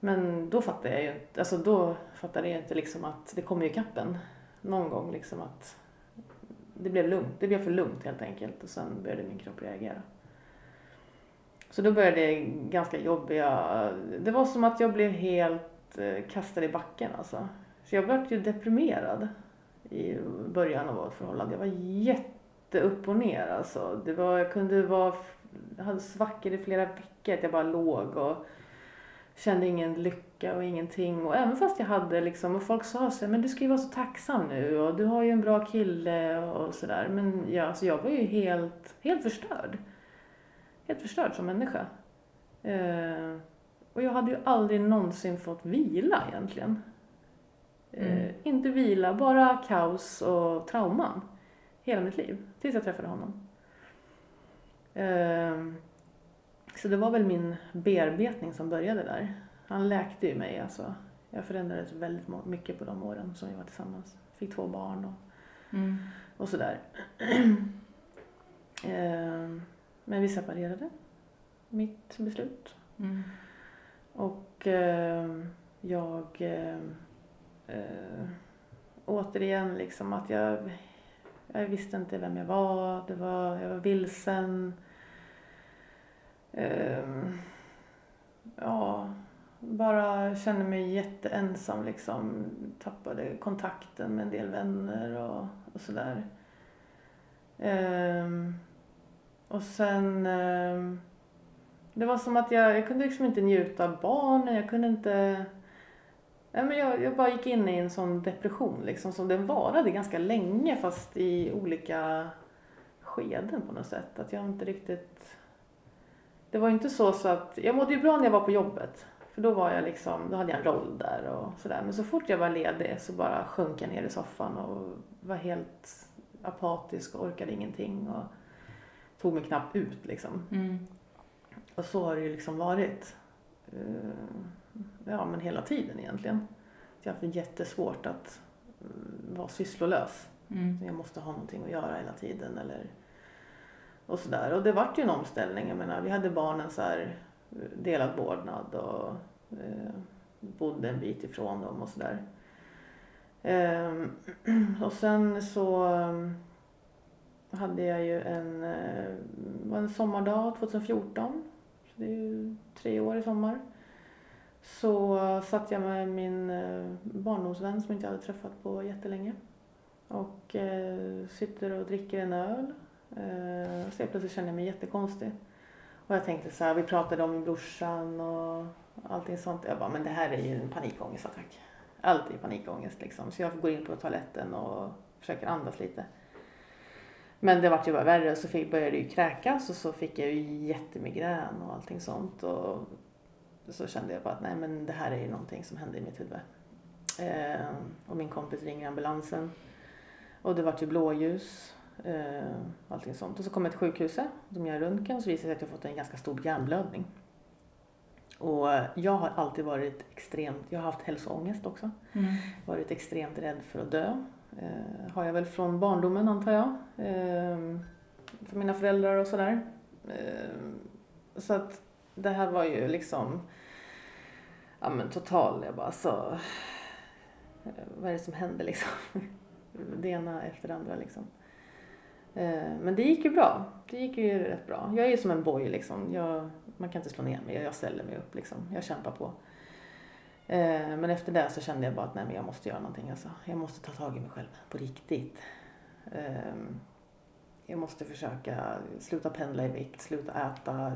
Men då fattade jag ju inte, alltså då fattade jag inte liksom att det kommer ju kappen någon gång liksom att det blev lugnt, det blev för lugnt helt enkelt och sen började min kropp reagera. Så då började det ganska jobbiga, det var som att jag blev helt eh, kastad i backen alltså. Så jag blev ju deprimerad i början av vårt förhållande. Jag var jätte upp och ner alltså. Det var, jag kunde vara, jag hade svackor i flera veckor att jag bara låg och kände ingen lycka och ingenting. Och även fast jag hade liksom, och folk sa så här, men du ska ju vara så tacksam nu och du har ju en bra kille och sådär. Men ja, alltså jag var ju helt, helt förstörd. Helt förstörd som människa. Eh, och jag hade ju aldrig någonsin fått vila egentligen. Eh, Mm. inte vila, bara kaos och trauman. Hela mitt liv. Tills jag träffade honom. Eh, så det var väl min bearbetning som började där. Han läkte ju mig alltså. Jag förändrades väldigt mycket på de åren som vi var tillsammans. Fick två barn och, Mm. och sådär. [CLEARS THROAT] Men vi separerade. Mitt beslut. Mm. Och ehm, jag... ehm, eh, återigen liksom att jag... Jag visste inte vem jag var. Det var jag var vilsen. Ehm, ja, bara kände mig jätteensam liksom. Tappade kontakten med en del vänner och, och sådär. Ehm, och sen... Eh, det var som att jag, jag kunde liksom inte njuta av barnen. Jag kunde inte... Nej, men jag, jag bara gick in i en sån depression liksom. Som den varade ganska länge fast i olika skeden på något sätt. Att jag inte riktigt... Det var ju inte så, så att... Jag mådde ju bra när jag var på jobbet. För då var jag liksom, då hade jag en roll där och sådär. Men så fort jag var ledig så bara sjönk jag ner i soffan och var helt apatisk och orkade ingenting. Och tog mig knappt ut liksom. Mm. Och så har det ju liksom varit. eh, Ja, men hela tiden egentligen. Jag har haft jättesvårt att mm, vara sysslolös. Mm. Jag måste ha någonting att göra hela tiden eller och sådär. Och det vart ju en omställning. Jag menar, vi hade barnen så här eh, delad vårdnad och eh, bodde en bit ifrån dem och sådär. Ehm, [CLEARS THROAT] och sen så ehm, hade jag ju en, eh, var en sommardag 2014. Så det är ju tre år i sommar. Så satt jag med min eh, barndomsvän som jag inte hade träffat på jättelänge. Och eh, sitter och dricker en öl. Eh, så helt plötsligt känner jag mig jättekonstig. Och jag tänkte så här, vi pratade om brorsan och allting sånt. Jag bara, men det här är ju en panikångestattack. Allt är panikångest liksom. Så jag går in på toaletten och försöker andas lite. Men det vart ju bara värre så fick, började det ju kräkas och så fick jag ju jättemigrän och allting sånt. Och så kände jag bara att nej men det här är ju någonting som händer i mitt huvud. Eh, och min kompis ringer ambulansen. Och det vart ju blåljus. Eh, allting sånt. Och så kom jag till sjukhuset. De gör röntgen och så visar det sig att jag fått en ganska stor hjärnblödning. Och jag har alltid varit extremt, jag har haft hälsoångest också. Mm. Varit extremt rädd för att dö. Eh, har jag väl från barndomen antar jag. Eh, för mina föräldrar och sådär. Eh, så att det här var ju liksom, ja men total, jag bara så, vad är det som händer liksom? [LAUGHS] Det ena efter det andra liksom. Eh, men det gick ju bra. Det gick ju rätt bra. Jag är ju som en boj liksom. Jag, man kan inte slå ner mig. Jag ställer mig upp liksom. Jag kämpar på. Eh, Men efter det så kände jag bara att nej men jag måste göra någonting alltså. Jag måste ta tag i mig själv på riktigt. Eh, Jag måste försöka sluta pendla i vikt, sluta äta,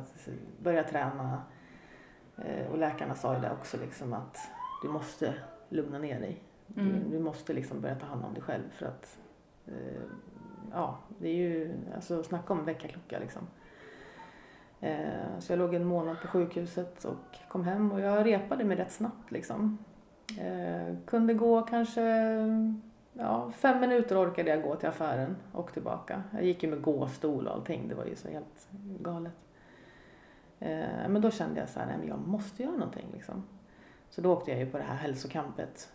börja träna. Eh, Och läkarna sa ju det också liksom att du måste lugna ner dig. Mm. Du, du måste liksom börja ta hand om dig själv för att eh, ja, det är ju, alltså snacka om väckarklocka liksom. Eh, så jag låg en månad på sjukhuset och kom hem och jag repade mig rätt snabbt liksom. Eh, kunde gå kanske, ja fem minuter orkade jag gå till affären och tillbaka. Jag gick ju med gåstol och allting, det var ju så helt galet. Eh, men då kände jag så här, nej men jag måste göra någonting liksom. Så då åkte jag ju på det här hälsokampet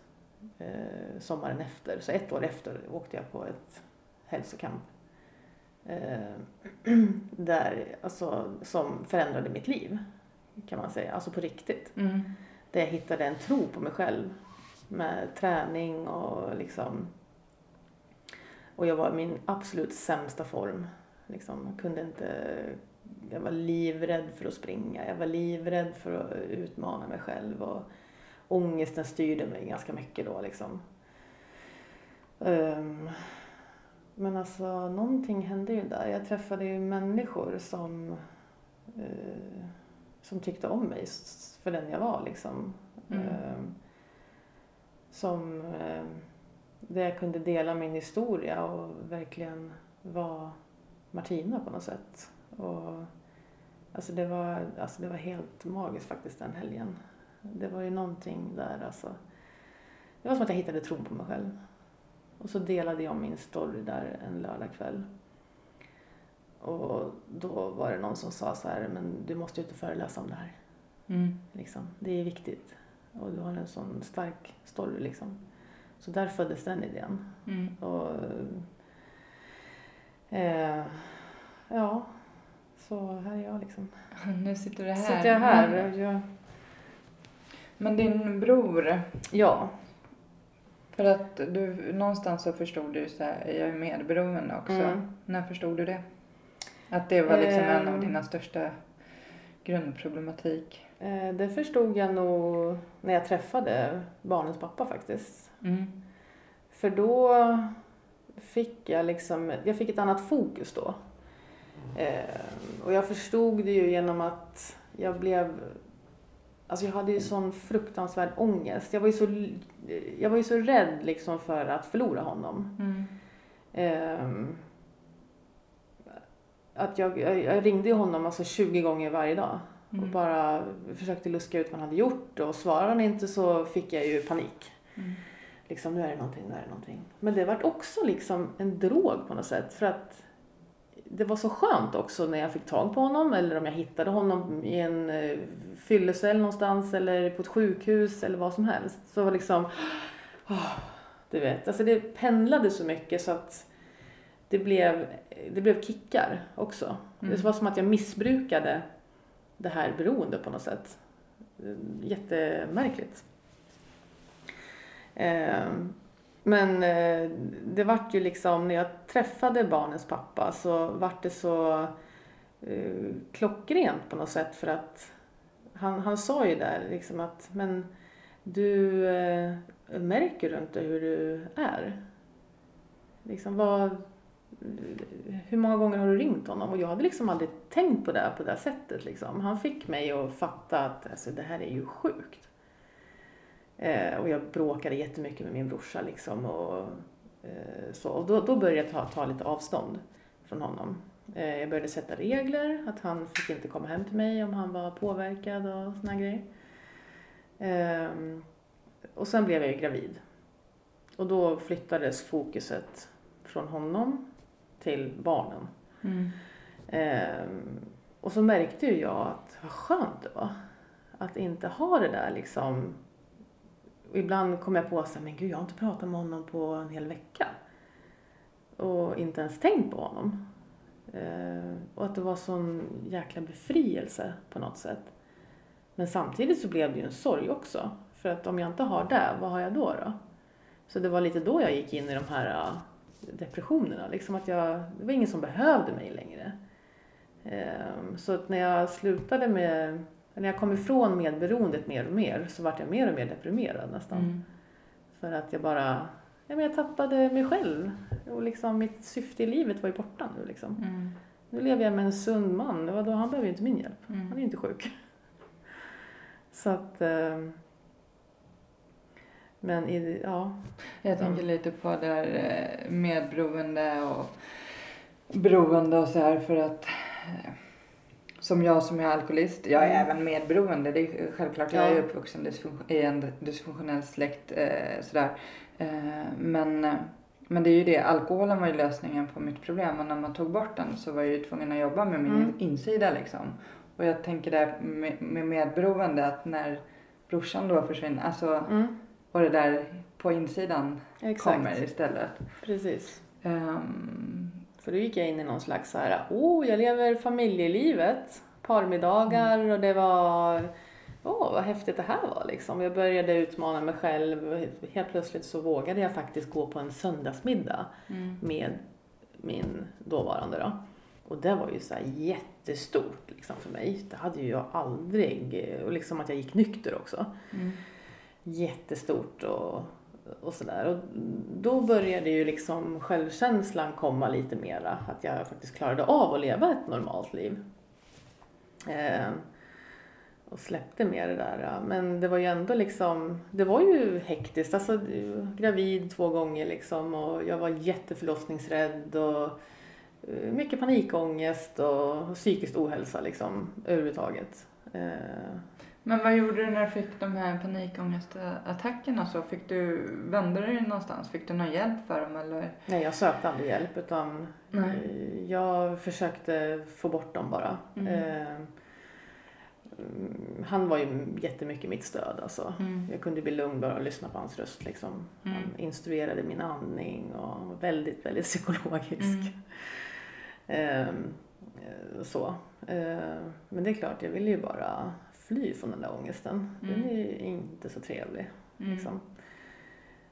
sommaren efter. Så ett år efter åkte jag på ett hälsokamp. Eh, där, alltså, som förändrade mitt liv kan man säga, alltså på riktigt. Mm. Där jag hittade en tro på mig själv med träning och liksom och jag var i min absolut sämsta form. Liksom, jag kunde inte, jag var livrädd för att springa, jag var livrädd för att utmana mig själv och ångesten styrde mig ganska mycket då liksom. Um, men alltså någonting hände ju där. Jag träffade ju människor som, uh, som tyckte om mig för den jag var liksom. Mm. Um, som, uh, där jag kunde dela min historia och verkligen vara Martina på något sätt. Och, alltså, det var, alltså det var helt magiskt faktiskt den helgen. Det var ju någonting där alltså. Det var som att jag hittade tron på mig själv. Och så delade jag min story där en lördagkväll. Och då var det någon som sa så här, men du måste ju inte föreläsa om det här. Mm. Liksom. Det är viktigt. Och du har en sån stark story liksom. Så där föddes den idén. Mm. Och, eh, ja, så här är jag liksom. [LAUGHS] Nu sitter du här. Sitter jag här. Mm. Jag, Men din bror, ja, för att du någonstans så förstod du så här, jag är medberoende också. Mm. När förstod du det? Att det var liksom en av Ehm. dina största grundproblematik. eh, det förstod jag nog när jag träffade barnens pappa faktiskt. Mm. För då fick jag liksom, jag fick ett annat fokus då. Eh, och jag förstod det ju genom att jag blev, alltså jag hade ju sån fruktansvärd ångest. Jag var ju så, jag var ju så rädd liksom för att förlora honom. Mm. Ehm, att jag, jag, ringde honom alltså 20 gånger varje dag och Mm. bara försökte luska ut vad han hade gjort och svarade han inte så fick jag ju panik. Mm. Liksom, nu är det någonting, nu är det någonting. Men det var också liksom en drog på något sätt. För att det var så skönt också när jag fick tag på honom eller om jag hittade honom i en eh, fyllecell någonstans eller på ett sjukhus eller vad som helst. Så var liksom, åh, du vet, alltså det pendlade så mycket så att det blev, det blev kickar också. Mm. Det var som att jag missbrukade det här beroende på något sätt. Jättemärkligt. Eh, men eh, det vart ju liksom, när jag träffade barnens pappa så vart det så eh, klockrent på något sätt för att han, han sa ju där liksom att men du eh, märker du inte hur du är? Liksom vad, hur många gånger har du ringt honom? Och jag hade liksom aldrig tänkt på det på det sättet liksom. Han fick mig att fatta att alltså, det här är ju sjukt. Eh, och jag bråkade jättemycket med min brorsa liksom. Och, eh, så. och då, då började jag ta, ta lite avstånd från honom. Eh, jag började sätta regler, att han fick inte komma hem till mig om han var påverkad och såna grejer. Eh, och sen blev jag ju gravid. Och då flyttades fokuset från honom till barnen. Mm. Ehm, och så märkte ju jag att vad skönt det var. Att inte ha det där liksom. Och ibland kom jag på så här, men gud jag har inte pratat med honom på en hel vecka. Och inte ens tänkt på honom. Eh, och att det var sån jäkla befrielse på något sätt. Men samtidigt så blev det ju en sorg också. För att om jag inte har det, vad har jag då då? Så det var lite då jag gick in i de här depressionerna. Liksom att jag, det var ingen som behövde mig längre. Eh, så att när jag slutade med, när jag kom ifrån medberoendet mer och mer så vart jag mer och mer deprimerad nästan. Mm. För att jag bara, ja men jag tappade mig själv. Och liksom mitt syfte i livet var ju borta nu liksom. Mm. Nu lever jag med en sund man, Vadå, han behöver ju inte min hjälp. Mm. Han är ju inte sjuk. [LAUGHS] Så att... ehm, Men i, ja, Jag tänker lite på det här eh, medberoende och beroende och så här för att eh, som jag som är alkoholist, jag är Mm. även medberoende. Det är självklart, jag är uppvuxen i en dysfunktionell släkt eh, sådär. Eh, men, eh, men det är ju det, alkoholen var ju lösningen på mitt problem och när man tog bort den så var jag ju tvungen att jobba med min Mm. insida liksom. Och jag tänker där med, med medberoende att när brorsan då försvinner, alltså mm, och det där på insidan exakt. kommer istället. Precis. Ehm, För då gick jag in i någon slags så här, oh jag lever familjelivet, parmiddagar och det var, åh vad häftigt det här var liksom. Jag började utmana mig själv helt plötsligt så vågade jag faktiskt gå på en söndagsmiddag med min dåvarande då. Och det var ju så jättestort liksom för mig. Det hade ju jag aldrig, och liksom att jag gick nykter också. mm, Jättestort och, och sådär. Och då började ju liksom självkänslan komma lite mera. Att jag faktiskt klarade av att leva ett normalt liv. Eh, och släppte mer det där. ja. Men det var ju ändå liksom, det var ju hektiskt. Alltså gravid två gånger liksom och jag var jätteförlossningsrädd och eh, mycket panikångest och psykisk ohälsa liksom överhuvudtaget. Eh, men vad gjorde du när du fick de här panikångestattackerna så? Fick du, vände dig någonstans? Fick du någon hjälp för dem eller? Nej, jag sökte aldrig hjälp utan Nej. eh, jag försökte få bort dem bara. Mm. Eh, han var ju jättemycket mitt stöd alltså. Mm. Jag kunde bli lugn bara och lyssna på hans röst liksom. Mm. Han instruerade min andning och var väldigt, väldigt psykologisk. Mm. [LAUGHS] Ehm, eh, så. Eh, men det är klart, jag ville ju bara fly från den där ångesten. Den Mm. är ju inte så trevlig. Mm. Liksom.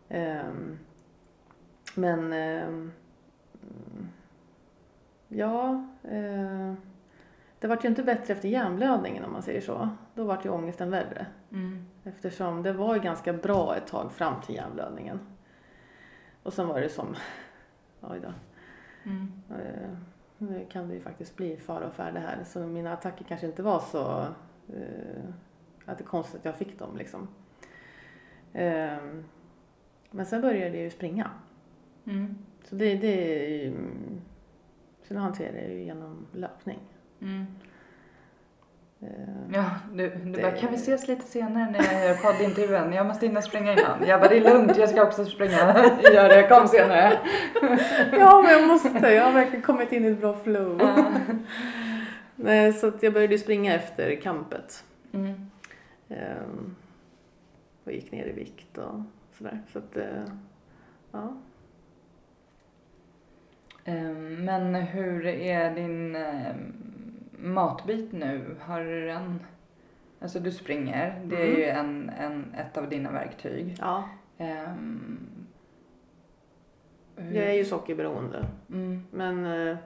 Ehm, men mm, ja, eh, det vart ju inte bättre efter hjärnblödningen om man säger så. Då vart ju ångesten värre. Mm. Eftersom det var ju ganska bra ett tag fram till hjärnblödningen. Och sen var det som, [LAUGHS] oj då, Mm. eh, nu kan det ju faktiskt bli fara och färde här. Så mina attacker kanske inte var så, att det är konstigt att jag fick dem liksom. Ehm, men sen började jag ju springa. Mm. Så det, det är ju, så nu hanterar jag ju genom löpning. Mm. Ehm, Ja, du, du Det- bara, kan vi ses lite senare när jag gör poddintervjun? Jag måste in och springa innan. Jag bara, det är lugnt, jag ska också springa. [LAUGHS] Gör det, kom senare. [LAUGHS] Ja, men jag måste. Jag har verkligen kommit in i ett bra flow. Ja. Nej, så att jag började springa efter kampet. Mm. Ehm, och gick ner i vikt och sådär. Så att, eh, ja. Ehm, Men hur är din ehm, matbit nu? Har du den? Alltså du springer, det är Mm. ju en, en, ett av dina verktyg. ja. Hur- Jag är ju sockerberoende. Mm. Men eh,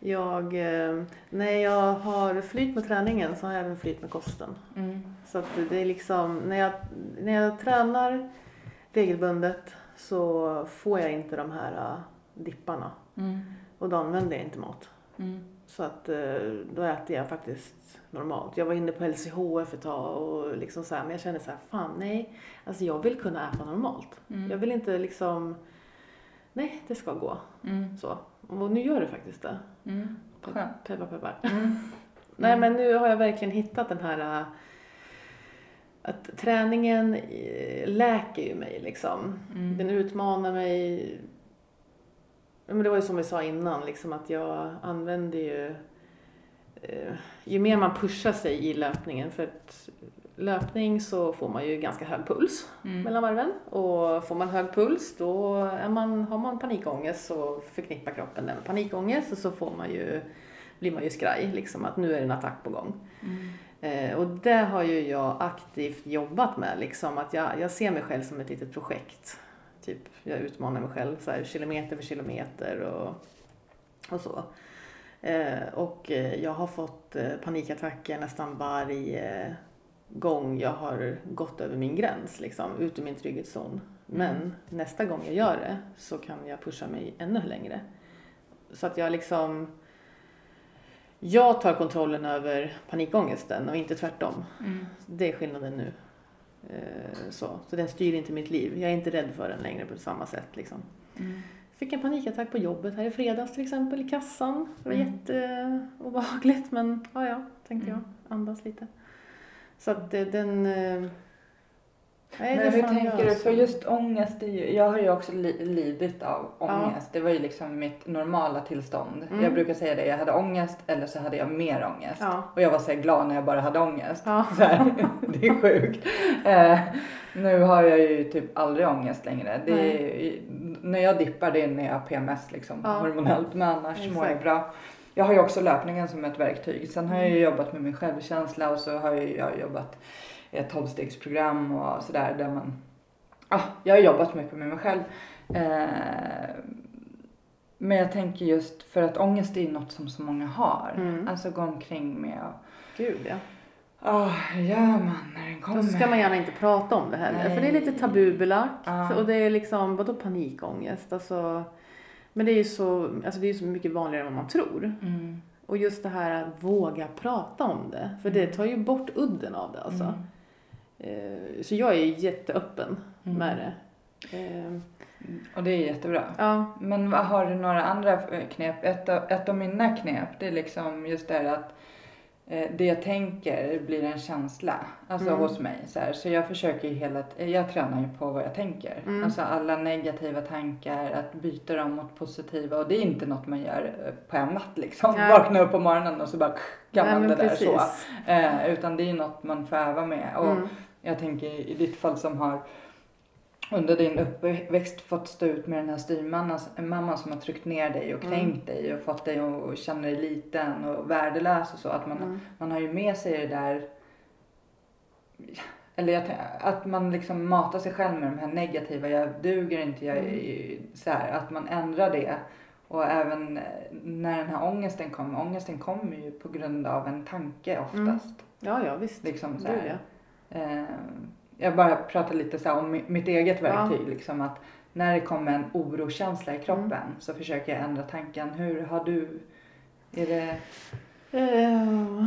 jag, eh, när jag har flyt med träningen så har jag även flyt med kosten. Mm. Så att det är liksom, när jag, när jag tränar regelbundet så får jag inte de här eh, dipparna. Mm. Och då använder jag inte mat. Mm. Så att eh, då äter jag faktiskt normalt. Jag var inne på LCHF ett tag och liksom så här, men jag kände så här, fan nej. Alltså jag vill kunna äta normalt. Mm. Jag vill inte liksom, nej det ska gå. Mm. Så. Och nu gör det faktiskt det. Mm. Skönt. Peppar peppar. Mm. [LAUGHS] Nej men nu har jag verkligen hittat den här äh, att träningen äh, läker ju mig liksom. Mm. Den utmanar mig. Men det var ju som vi sa innan, liksom att jag använder ju eh, ju mer man pushar sig i löpningen, för att löpning så får man ju ganska hög puls Mm. mellan varven och får man hög puls då är man, har man panikångest så förknippar kroppen det med panikångest och så får man ju, blir man ju skraj liksom att nu är det en attack på gång. Mm. Eh, och det har ju jag aktivt jobbat med liksom att jag, jag ser mig själv som ett litet projekt. Typ jag utmanar mig själv så här, kilometer för kilometer och, och så. Eh, och eh, jag har fått eh, panikattacker nästan varje gång jag har gått över min gräns, liksom, ut ur min trygghetszon. Men Mm. nästa gång jag gör det så kan jag pusha mig ännu längre. Så att jag liksom... Jag tar kontrollen över panikångesten och inte tvärtom. Mm. Det är skillnaden nu. Eh, så. så den styr inte mitt liv. Jag är inte rädd för den längre på samma sätt. Liksom. Mm. Fick en panikattack på jobbet här i fredags till exempel i kassan. Det var Mm. jätteobehagligt men ja, ja, tänkte Mm. jag. Andas lite. Så att den... eh, Nej, Men hur tänker du? För just ångest, ju, jag har ju också li, lidit av Ja. ångest. Det var ju liksom mitt normala tillstånd. Mm. Jag brukar säga det, jag hade ångest eller så hade jag mer ångest. Ja. Och jag var så glad när jag bara hade ångest. Ja. [LAUGHS] Det är sjukt. Eh, nu har jag ju typ aldrig ångest längre. Är, när jag dippar det är när jag har PMS liksom, Ja. hormonellt. Men annars mår jag Exakt. bra. Jag har ju också löpningen som ett verktyg. Sen har jag ju Mm. jobbat med min självkänsla och så har jag, jag jobbat i ett tolvstegsprogram och sådär där man Ja, jag har jobbat mycket med mig själv. Eh, men jag tänker just för att ångest är ju något som så många har. Mm. Alltså gå omkring med och Gud ja. Ah, hur gör man när den kommer? Så ska man gärna inte prata om det heller. För det är lite tabubelagt. Ja. Och det är liksom, vadå panikångest? Alltså, men det är ju så, alltså det är så mycket vanligare än vad man tror. Mm. Och just det här att våga prata om det. För det tar ju bort udden av det alltså. Mm. Eh, Så jag är jätteöppen Mm. med det. Eh, Och det är jättebra. Ja. Men har du några andra knep? Ett av, ett av mina knep det är liksom just det här att det jag tänker blir en känsla. Alltså Mm. hos mig. Så, här. så jag försöker ju hela jag tränar ju på vad jag tänker. Mm. Alltså alla negativa tankar, att byta dem mot positiva. Och det är inte något man gör eh, på en natt liksom. Nej. Vakna upp på morgonen och så bara kan Nej, man det men där precis. så. Eh, utan det är något man får öva med. Och Mm. jag tänker i ditt fall som har under din uppväxt fått stå ut med den här styrmamman som har tryckt ner dig och Mm. kränkt dig och fått dig att känna dig liten och värdelös och så. Att man, Mm. man har ju med sig det där eller att man liksom matar sig själv med de här negativa, jag duger inte, jag är så här, att man ändrar det. Och även eh, när den här ångesten kommer, ångesten kommer ju på grund av en tanke oftast. Ja, ja visst. Liksom så här. ja. Eh, jag bara pratar lite så om mi- mitt eget verktyg. Liksom att när det kommer en orokänsla i kroppen Mm. så försöker jag ändra tanken. Hur har du, är det, Eh,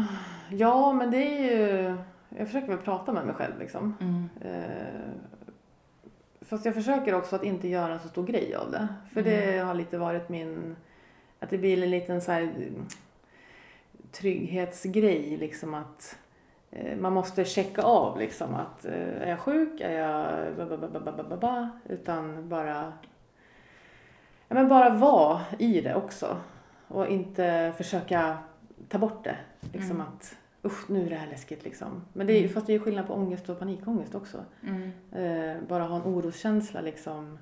ja, men det är ju... Jag försöker väl prata med mig själv liksom. mm. Eh, fast jag försöker också att inte göra en så stor grej av det. För det har lite varit min... Att det blir en liten så här mm, trygghetsgrej liksom att Eh, man måste checka av liksom att eh, är jag sjuk, är jag ba, ba, ba, ba, ba, ba, utan bara ja, men bara vara i det också och inte försöka ta bort det. Liksom mm. att usch nu är det här läskigt liksom. Men det är, mm. fast det är skillnad på ångest och panikångest också. Mm. Eh, bara ha en oroskänsla liksom.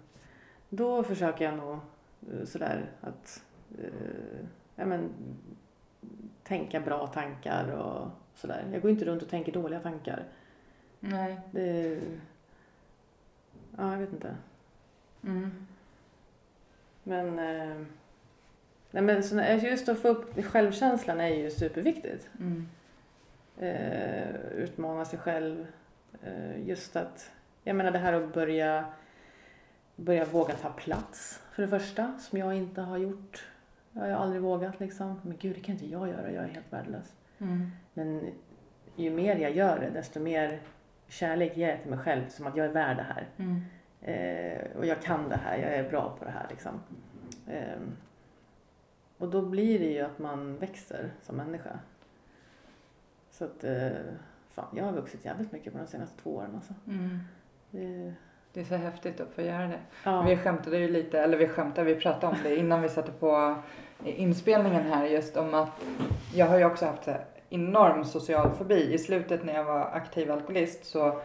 Då försöker jag nog eh, sådär att eh, ja, men, tänka bra tankar och sådär. Jag går inte runt och tänker dåliga tankar. Nej. Det, ja, jag vet inte. Mm. Men, eh, nej, men så, när- just att få upp självkänslan är ju superviktigt. Mm. eh, utmana sig själv. Eh, just att, jag menar det här att börja, börja våga ta plats för det första, som jag inte har gjort. Jag har aldrig vågat liksom. Men gud, det kan inte jag göra, jag är helt värdelös. Mm. Men ju mer jag gör det, desto mer kärlek ger jag till mig själv, som att jag är värd det här. Mm. Eh, och jag kan det här, jag är bra på det här liksom. Eh, och då blir det ju att man växer som människa. Så att, eh, fan, jag har vuxit jävligt mycket på de senaste två åren alltså. Mm. Det, Det är så häftigt att få göra det. ja. Vi skämtade ju lite, eller vi skämtade, vi pratade om det innan vi satte på inspelningen här just om att jag har ju också haft så här enorm social fobi. I slutet när jag var aktiv alkoholist så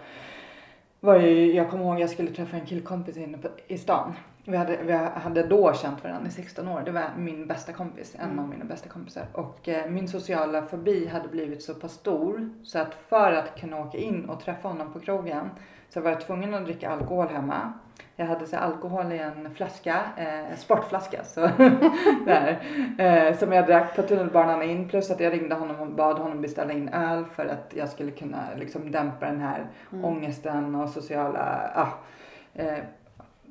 var jag ju, jag kommer ihåg jag skulle träffa en killkompis inne på, i stan. Vi hade, vi hade då känt varandra i 16 år. Det var min bästa kompis, en Mm. av mina bästa kompisar. Och eh, min sociala fobi hade blivit så pass stor så att för att kunna åka in och träffa honom på krogen så var jag tvungen att dricka alkohol hemma. Jag hade så alkohol i en flaska, eh, sportflaska, så, [LAUGHS] där, eh, som jag drack på tunnelbanan in. Plus att jag ringde honom och bad honom beställa in öl för att jag skulle kunna liksom, dämpa den här Mm. ångesten och sociala, ah, eh,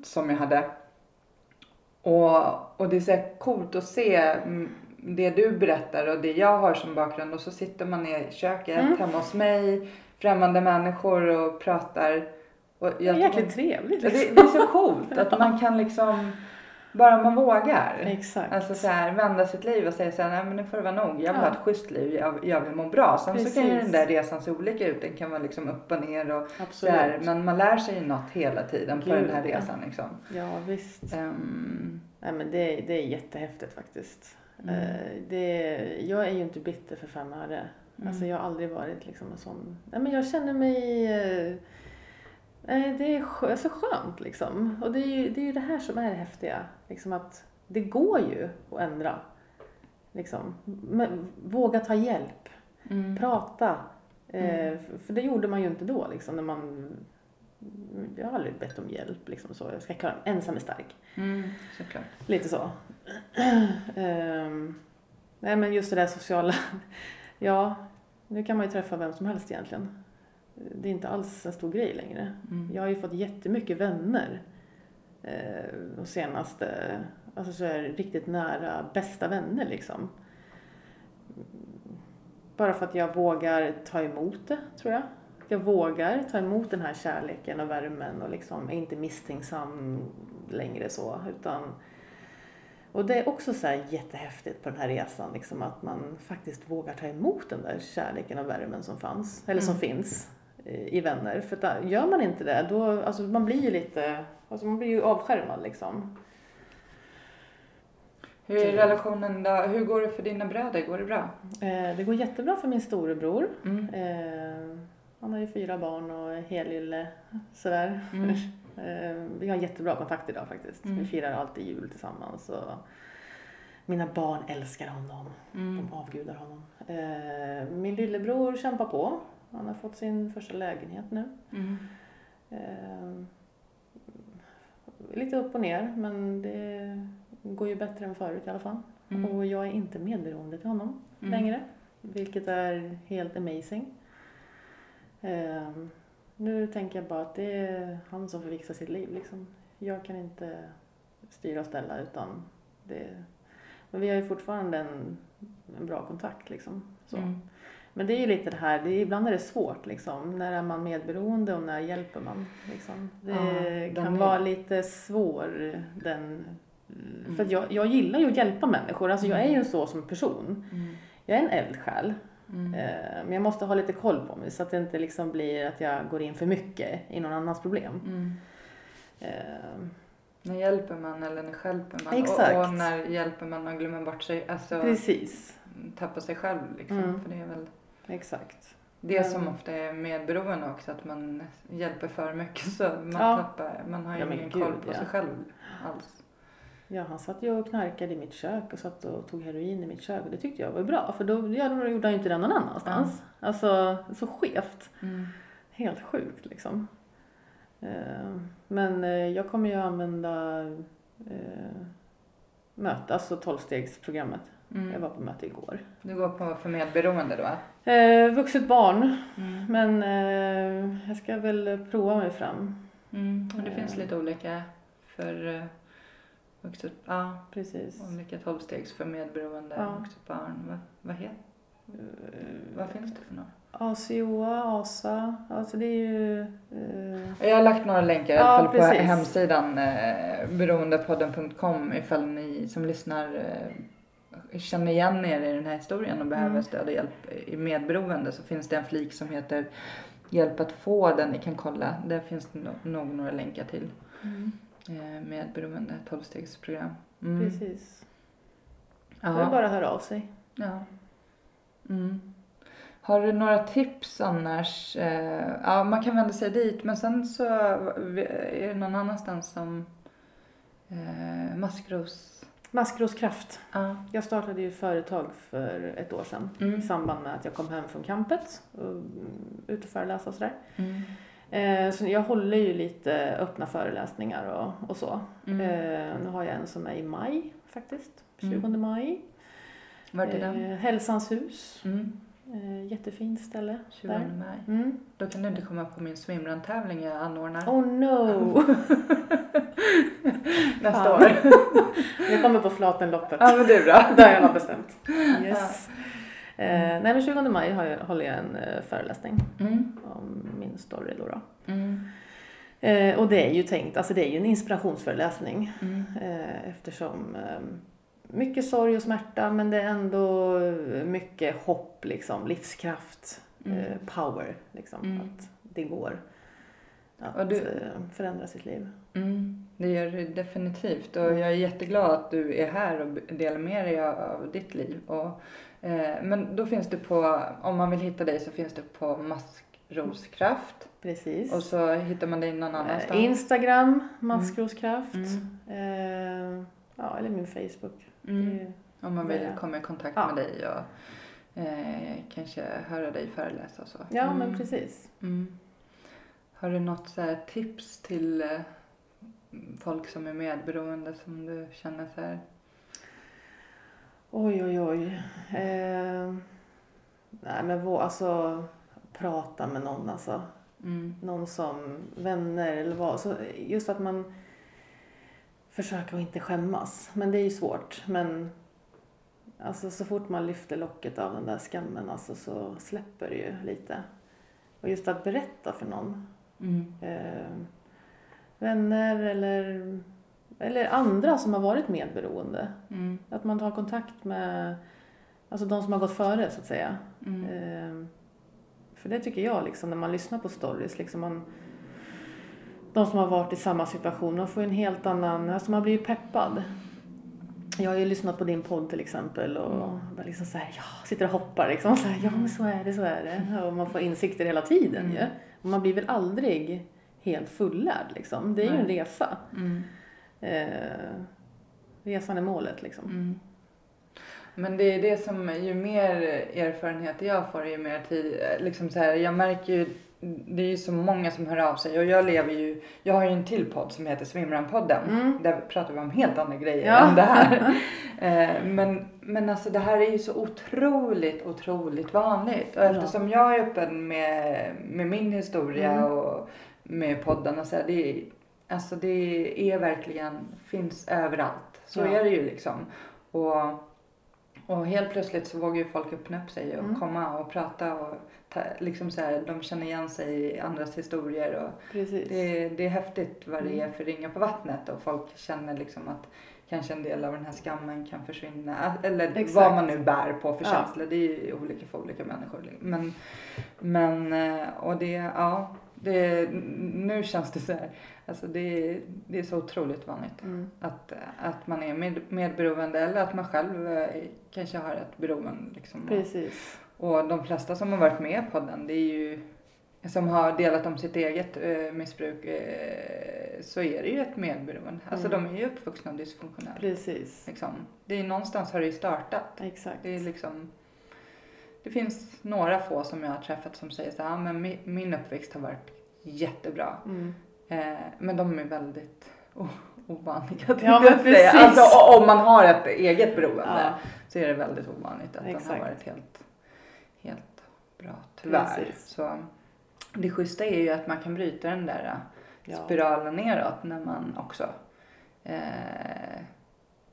som jag hade. Och, och det är så coolt att se mm, det du berättar och det jag har som bakgrund och så sitter man i köket Mm. hemma hos mig, främmande människor och pratar. Och Det är jag jäkligt trevligt det, liksom. det är så coolt att man [LAUGHS] kan liksom, bara man vågar. Exakt. Alltså så här, vända sitt liv och säga så här, nej men nu får det vara nog. Jag vill Ja. ha ett schysst liv, jag, jag vill må bra. Sen så kan ju den Precis. där resan se olika ut. Den kan vara liksom upp och ner och Absolut. här. Men man lär sig ju något hela tiden på Gud, den här ja. resan liksom. Ja, visst. Ehm, Nej, men det, det är jättehäftigt faktiskt. Mm. Eh, Det, jag är ju inte bitter för fem öre. Mm. Alltså jag har aldrig varit liksom en sån... Nej, men jag känner mig... eh, Nej, det är så skönt liksom. Och det är ju det, är ju det här som är det häftiga. Liksom att det går ju att ändra. Liksom. Men, våga ta hjälp. mm. Prata. Eh, Mm. För det gjorde man ju inte då liksom när man... Jag har aldrig bett om hjälp liksom så. Jag ska klara mig. Ensam är stark. Mm, såklart. Lite så. [CLEARS THROAT] Ehm, nej men just det där sociala. [LAUGHS] ja, nu kan man ju träffa vem som helst egentligen. Det är inte alls en stor grej längre. Mm. Jag har ju fått jättemycket vänner. Eh, de senaste, alltså så här, riktigt nära, bästa vänner liksom. Bara för att jag vågar ta emot det, tror jag. Jag vågar ta emot den här kärleken och värmen och liksom är inte misstänksam längre så. Utan, och det är också så här jättehäftigt på den här resan, liksom att man faktiskt vågar ta emot den där kärleken och värmen som fanns, eller som Mm. finns i vänner. För att där- gör man inte det, då, alltså man blir ju lite, alltså man blir ju avskärmad liksom. Hur är relationen då? Hur går det för dina bröder? Går det bra? Eh, det går jättebra för min storebror. Mm. Eh, han har ju fyra barn och helylle sådär. Mm. [LAUGHS] Eh, vi har jättebra kontakt idag faktiskt. Mm. Vi firar alltid jul tillsammans. Och mina barn älskar honom. Mm. De avgudar honom. Eh, min lillebror kämpar på. Han har fått sin första lägenhet nu. Mm. Eh, lite upp och ner men det går ju bättre än förut i alla fall. Mm. Och jag är inte medberoende till honom Mm. längre. Vilket är helt amazing. Ehm, nu tänker jag bara att det är han som får fixa sitt liv. Liksom. Jag kan inte styra och ställa utan det... Men vi har ju fortfarande en, en bra kontakt liksom. Så. Mm. Men det är ju lite det här, det är, ibland är det svårt liksom. När är man medberoende och när hjälper man? Liksom. Det Ja, kan är- vara lite svår den... Mm. För att jag, jag gillar ju att hjälpa människor, alltså jag är ju så som person. Mm. Jag är en eldsjäl. Mm. Eh, Men jag måste ha lite koll på mig så att det inte liksom blir att jag går in för mycket i någon annans problem. Mm. Eh, När hjälper man eller när hjälper man? Exakt. Och, och när hjälper man och glömmer bort sig, alltså Precis, tappar sig själv liksom. Mm. För det är väl exakt. det Men- som ofta är medberoende också, att man hjälper för mycket så man Ja. tappar, man har ju Ja, ingen gud, koll på ja. sig själv alls. Ja, han satt ju och knarkade i mitt kök och satt och tog heroin i mitt kök och det tyckte jag var bra för då, ja, då gjorde han ju inte det någon annanstans. Alltså så skevt. Mm. Helt sjukt liksom. Eh, Men eh, jag kommer ju använda eh, möte, alltså tolvstegsprogrammet. Jag Mm. var på möte igår. Du går på för medberoende då? Eh, vuxet barn, Mm. men eh, jag ska väl prova mig fram. Mm. Och det Eh. finns lite olika för uh, vuxet, ja, Precis. olika tolvstegs för medberoende Ja. vuxet barn. Vad, vad heter, vad finns det för något? ACOA, ASA, alltså det är ju... Eh, Jag har lagt några länkar i Ja, alla fall på precis. hemsidan eh, beroendepodden.com ifall ni som lyssnar eh, känner igen er i den här historien och behöver Mm. stöd och hjälp i medberoende så finns det en flik som heter Hjälp att få den ni kan kolla. Där finns det no- nog några länkar till eh, medberoende 12-stegsprogram. Mm. Precis. Det är Ja. bara att höra av sig. Ja. Mm. Har du några tips annars? Eh, ja, man kan vända sig dit, men sen så är det någon annanstans som eh, Maskros. Maskroskraft. Ja. Jag startade ju företag för ett år sedan Mm. i samband med att jag kom hem från campet och mm, ut och föreläsa och sådär. Mm. Eh, så jag håller ju lite öppna föreläsningar och, och så. Mm. Eh, nu har jag en som är i maj faktiskt, 20 Mm. maj. Vart är den? Hälsans hus, Mm. Eh, jättefint ställe 20 där. maj. Mm. Då kan du inte komma på min swimrun-tävling jag anordnar. Oh no! [LAUGHS] nästa år. [LAUGHS] Jag kommer på Flatenloppet. Ja, men du [LAUGHS] då? Det har jag nog bestämt. Yes. Eh, nej men 20 maj har jag, håller jag en eh, föreläsning Mm. om min story då. då. Mm. Eh, och det är ju tänkt, alltså det är ju en inspirationsföreläsning Mm. eh, eftersom eh, mycket sorg och smärta men det är ändå mycket hopp liksom, livskraft, Mm. eh, power liksom. Mm. Att det går att du- eh, förändra sitt liv. Mm, det gör du definitivt och jag är jätteglad att du är här och delar med dig av, ditt liv. Och, eh, men då finns det på, om man vill hitta dig så finns det på Maskroskraft Precis. och så hittar man dig någon annanstans. Eh, Instagram, Maskroskraft. Mm. Eh, ja, eller min Facebook. Mm. Om man vill det- komma i kontakt Ja. med dig och eh, kanske höra dig föreläsa och så. Ja, Mm. men precis. Mm. Har du något så här tips till eh, folk som är medberoende som du känner så här? Oj, oj, oj. Eh, nej, men vå, alltså prata med någon alltså. Mm. Någon som vänner eller vad. Så just att man försöker att inte skämmas. Men det är ju svårt. Men alltså så fort man lyfter locket av den där skammen alltså, så släpper det ju lite. Och just att berätta för någon. Mm. eh, vänner eller, eller andra som har varit medberoende. Mm. Att man tar kontakt med alltså de som har gått före så att säga. Mm. Eh, för det tycker jag liksom när man lyssnar på stories. Liksom man, de som har varit i samma situation, man får en helt annan, alltså man blir ju peppad. Jag har ju lyssnat på din podd till exempel och Mm. bara liksom så här, ja, sitter och hoppar liksom. Så här, ja men så är det, så är det. Och man får insikter hela tiden Mm. ju. Och man blir väl aldrig helt fullärd liksom. Det är ju en resa. Mm. Eh, resan är målet liksom. Mm. Men det är det som, ju mer erfarenhet jag får, ju mer tid, liksom så här, jag märker ju, det är ju så många som hör av sig och jag lever ju, jag har ju en till podd som heter Svimran-podden. Mm. Där pratar vi om helt andra grejer Ja. än det här. [LAUGHS] Eh, men, men alltså det här är ju så otroligt, otroligt vanligt. Och eftersom jag är öppen med, med min historia Mm. och med podden och så här, det alltså det är verkligen, finns överallt. Så Ja. är det ju liksom. Och, och helt plötsligt så vågar ju folk öppna upp sig och Mm. komma och prata och ta, liksom så här, de känner igen sig i andras historier och Precis. det, det är häftigt vad det är Mm. för ringar på vattnet och folk känner liksom att kanske en del av den här skammen kan försvinna. Eller Exakt. vad man nu bär på för Ja. känslor. Det är ju olika för olika människor. Men, men eh, och det, ja, det, nu känns det så här. Alltså det, det är så otroligt vanligt. Mm. Att, att man är med, medberoende eller att man själv eh, kanske har ett beroende. Liksom. Precis. Och de flesta som har varit med på den, det är ju som har delat om sitt eget eh, missbruk eh, så är det ju ett medberoende. Alltså Mm. de är ju uppvuxna dysfunktionella. Precis. Liksom. Det är någonstans har det ju startat. Exakt. Det är liksom det finns några få som jag har träffat som säger så här, "Ah, men min uppväxt har varit jättebra. Mm. Eh, men de är väldigt ovanliga Ja, jag säga. Alltså om man har ett eget beroende Ja, så är det väldigt ovanligt att den Exakt. har varit helt, helt bra tyvärr. Precis. Så det schyssta är ju att man kan bryta den där äh, ja. spiralen neråt när man också eh,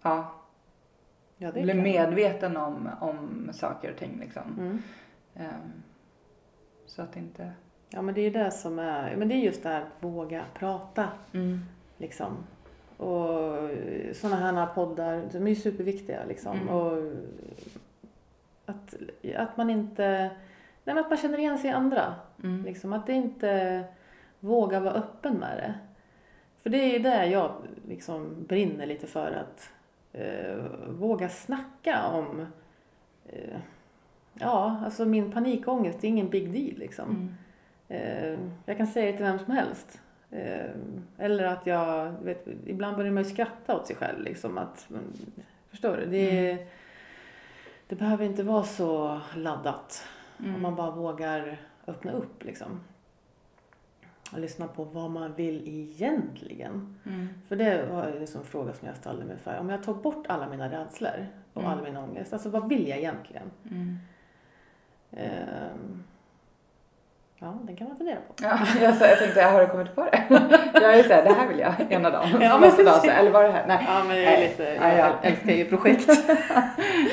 ja, ja, blir klart. medveten om, om saker och ting. Liksom. Mm. Ehm, så att inte... Ja, men det är det som är, men det är just det här att våga prata Mm. liksom. Och sådana här poddar, de är ju superviktiga liksom. Mm. Och att, att man inte, nej att man känner igen sig i andra. Mm. Liksom, att det inte våga vara öppen med det. För det är ju det jag liksom brinner lite för att eh, våga snacka om eh, Ja, alltså min panikångest det är ingen big deal liksom. Mm. Eh, jag kan säga det till vem som helst. Eh, eller att jag, vet, ibland börjar man ju skratta åt sig själv liksom att, förstår du? Det, det behöver inte vara så laddat. Mm. Om man bara vågar öppna upp liksom. Och lyssna på vad man vill egentligen. Mm. För det var liksom en fråga som jag ställde mig för. Om jag tar bort alla mina rädslor och Mm. all min ångest. Alltså vad vill jag egentligen? Mm. Ehm, Ja, den kan man fundera på. Ja, [LAUGHS] jag, sa, jag tänkte, har du kommit på det? [LAUGHS] Jag är såhär, det här vill jag ena dagen. Ja, Så men dag, så, eller var det här? Nej. Ja, men jag, är lite, Ja, jag ja. älskar ju projekt. [LAUGHS]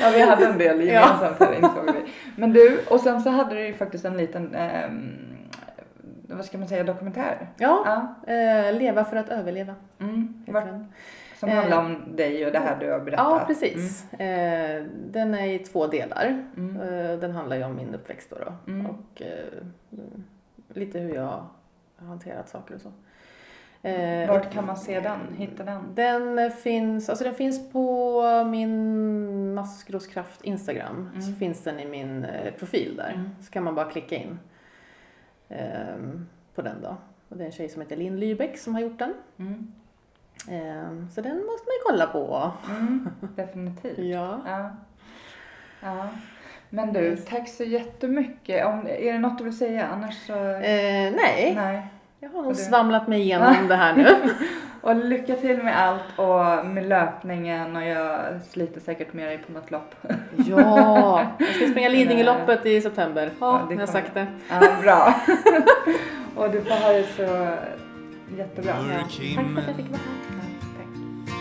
Ja, vi hade en del gemensamt här insåg vi. Men du, och sen så hade du ju faktiskt en liten, ehm, vad ska man säga, dokumentär. Ja, Ja. eh, Leva för att överleva Mm. heter Var, den. Som Eh, handlar om dig och det här du har berättat. Ja, precis. Eh, den är i två delar. Mm. Eh, den handlar ju om min uppväxt då. då. Mm. Och eh, mm, lite hur jag har hanterat saker och så. Eh, Vart kan man se den? Hitta den? Den finns, alltså den finns på min Maskroskraft Instagram. Mm. Så finns den i min eh, profil där. Mm. Så kan man bara klicka in ehm, på den då. Och det är en tjej som heter Linn Lybeck som har gjort den. Mm. Ehm, så den måste man ju kolla på. Mm. Definitivt. [LAUGHS] Ja. Ja. ja. Men du, tack så jättemycket. Om, är det något du vill säga? Annars så... Eh, nej, Nej. jag har nog svamlat mig igenom det här nu. [LAUGHS] [LAUGHS] Och lycka till med allt och med löpningen och jag sliter säkert med dig på något lopp. ja, jag ska springa Lidingöloppet i september. Ja, Ja, det jag har sagt det. Ja, bra. och du får ha det så jättebra. Ja. Tack för att jag fick vara här.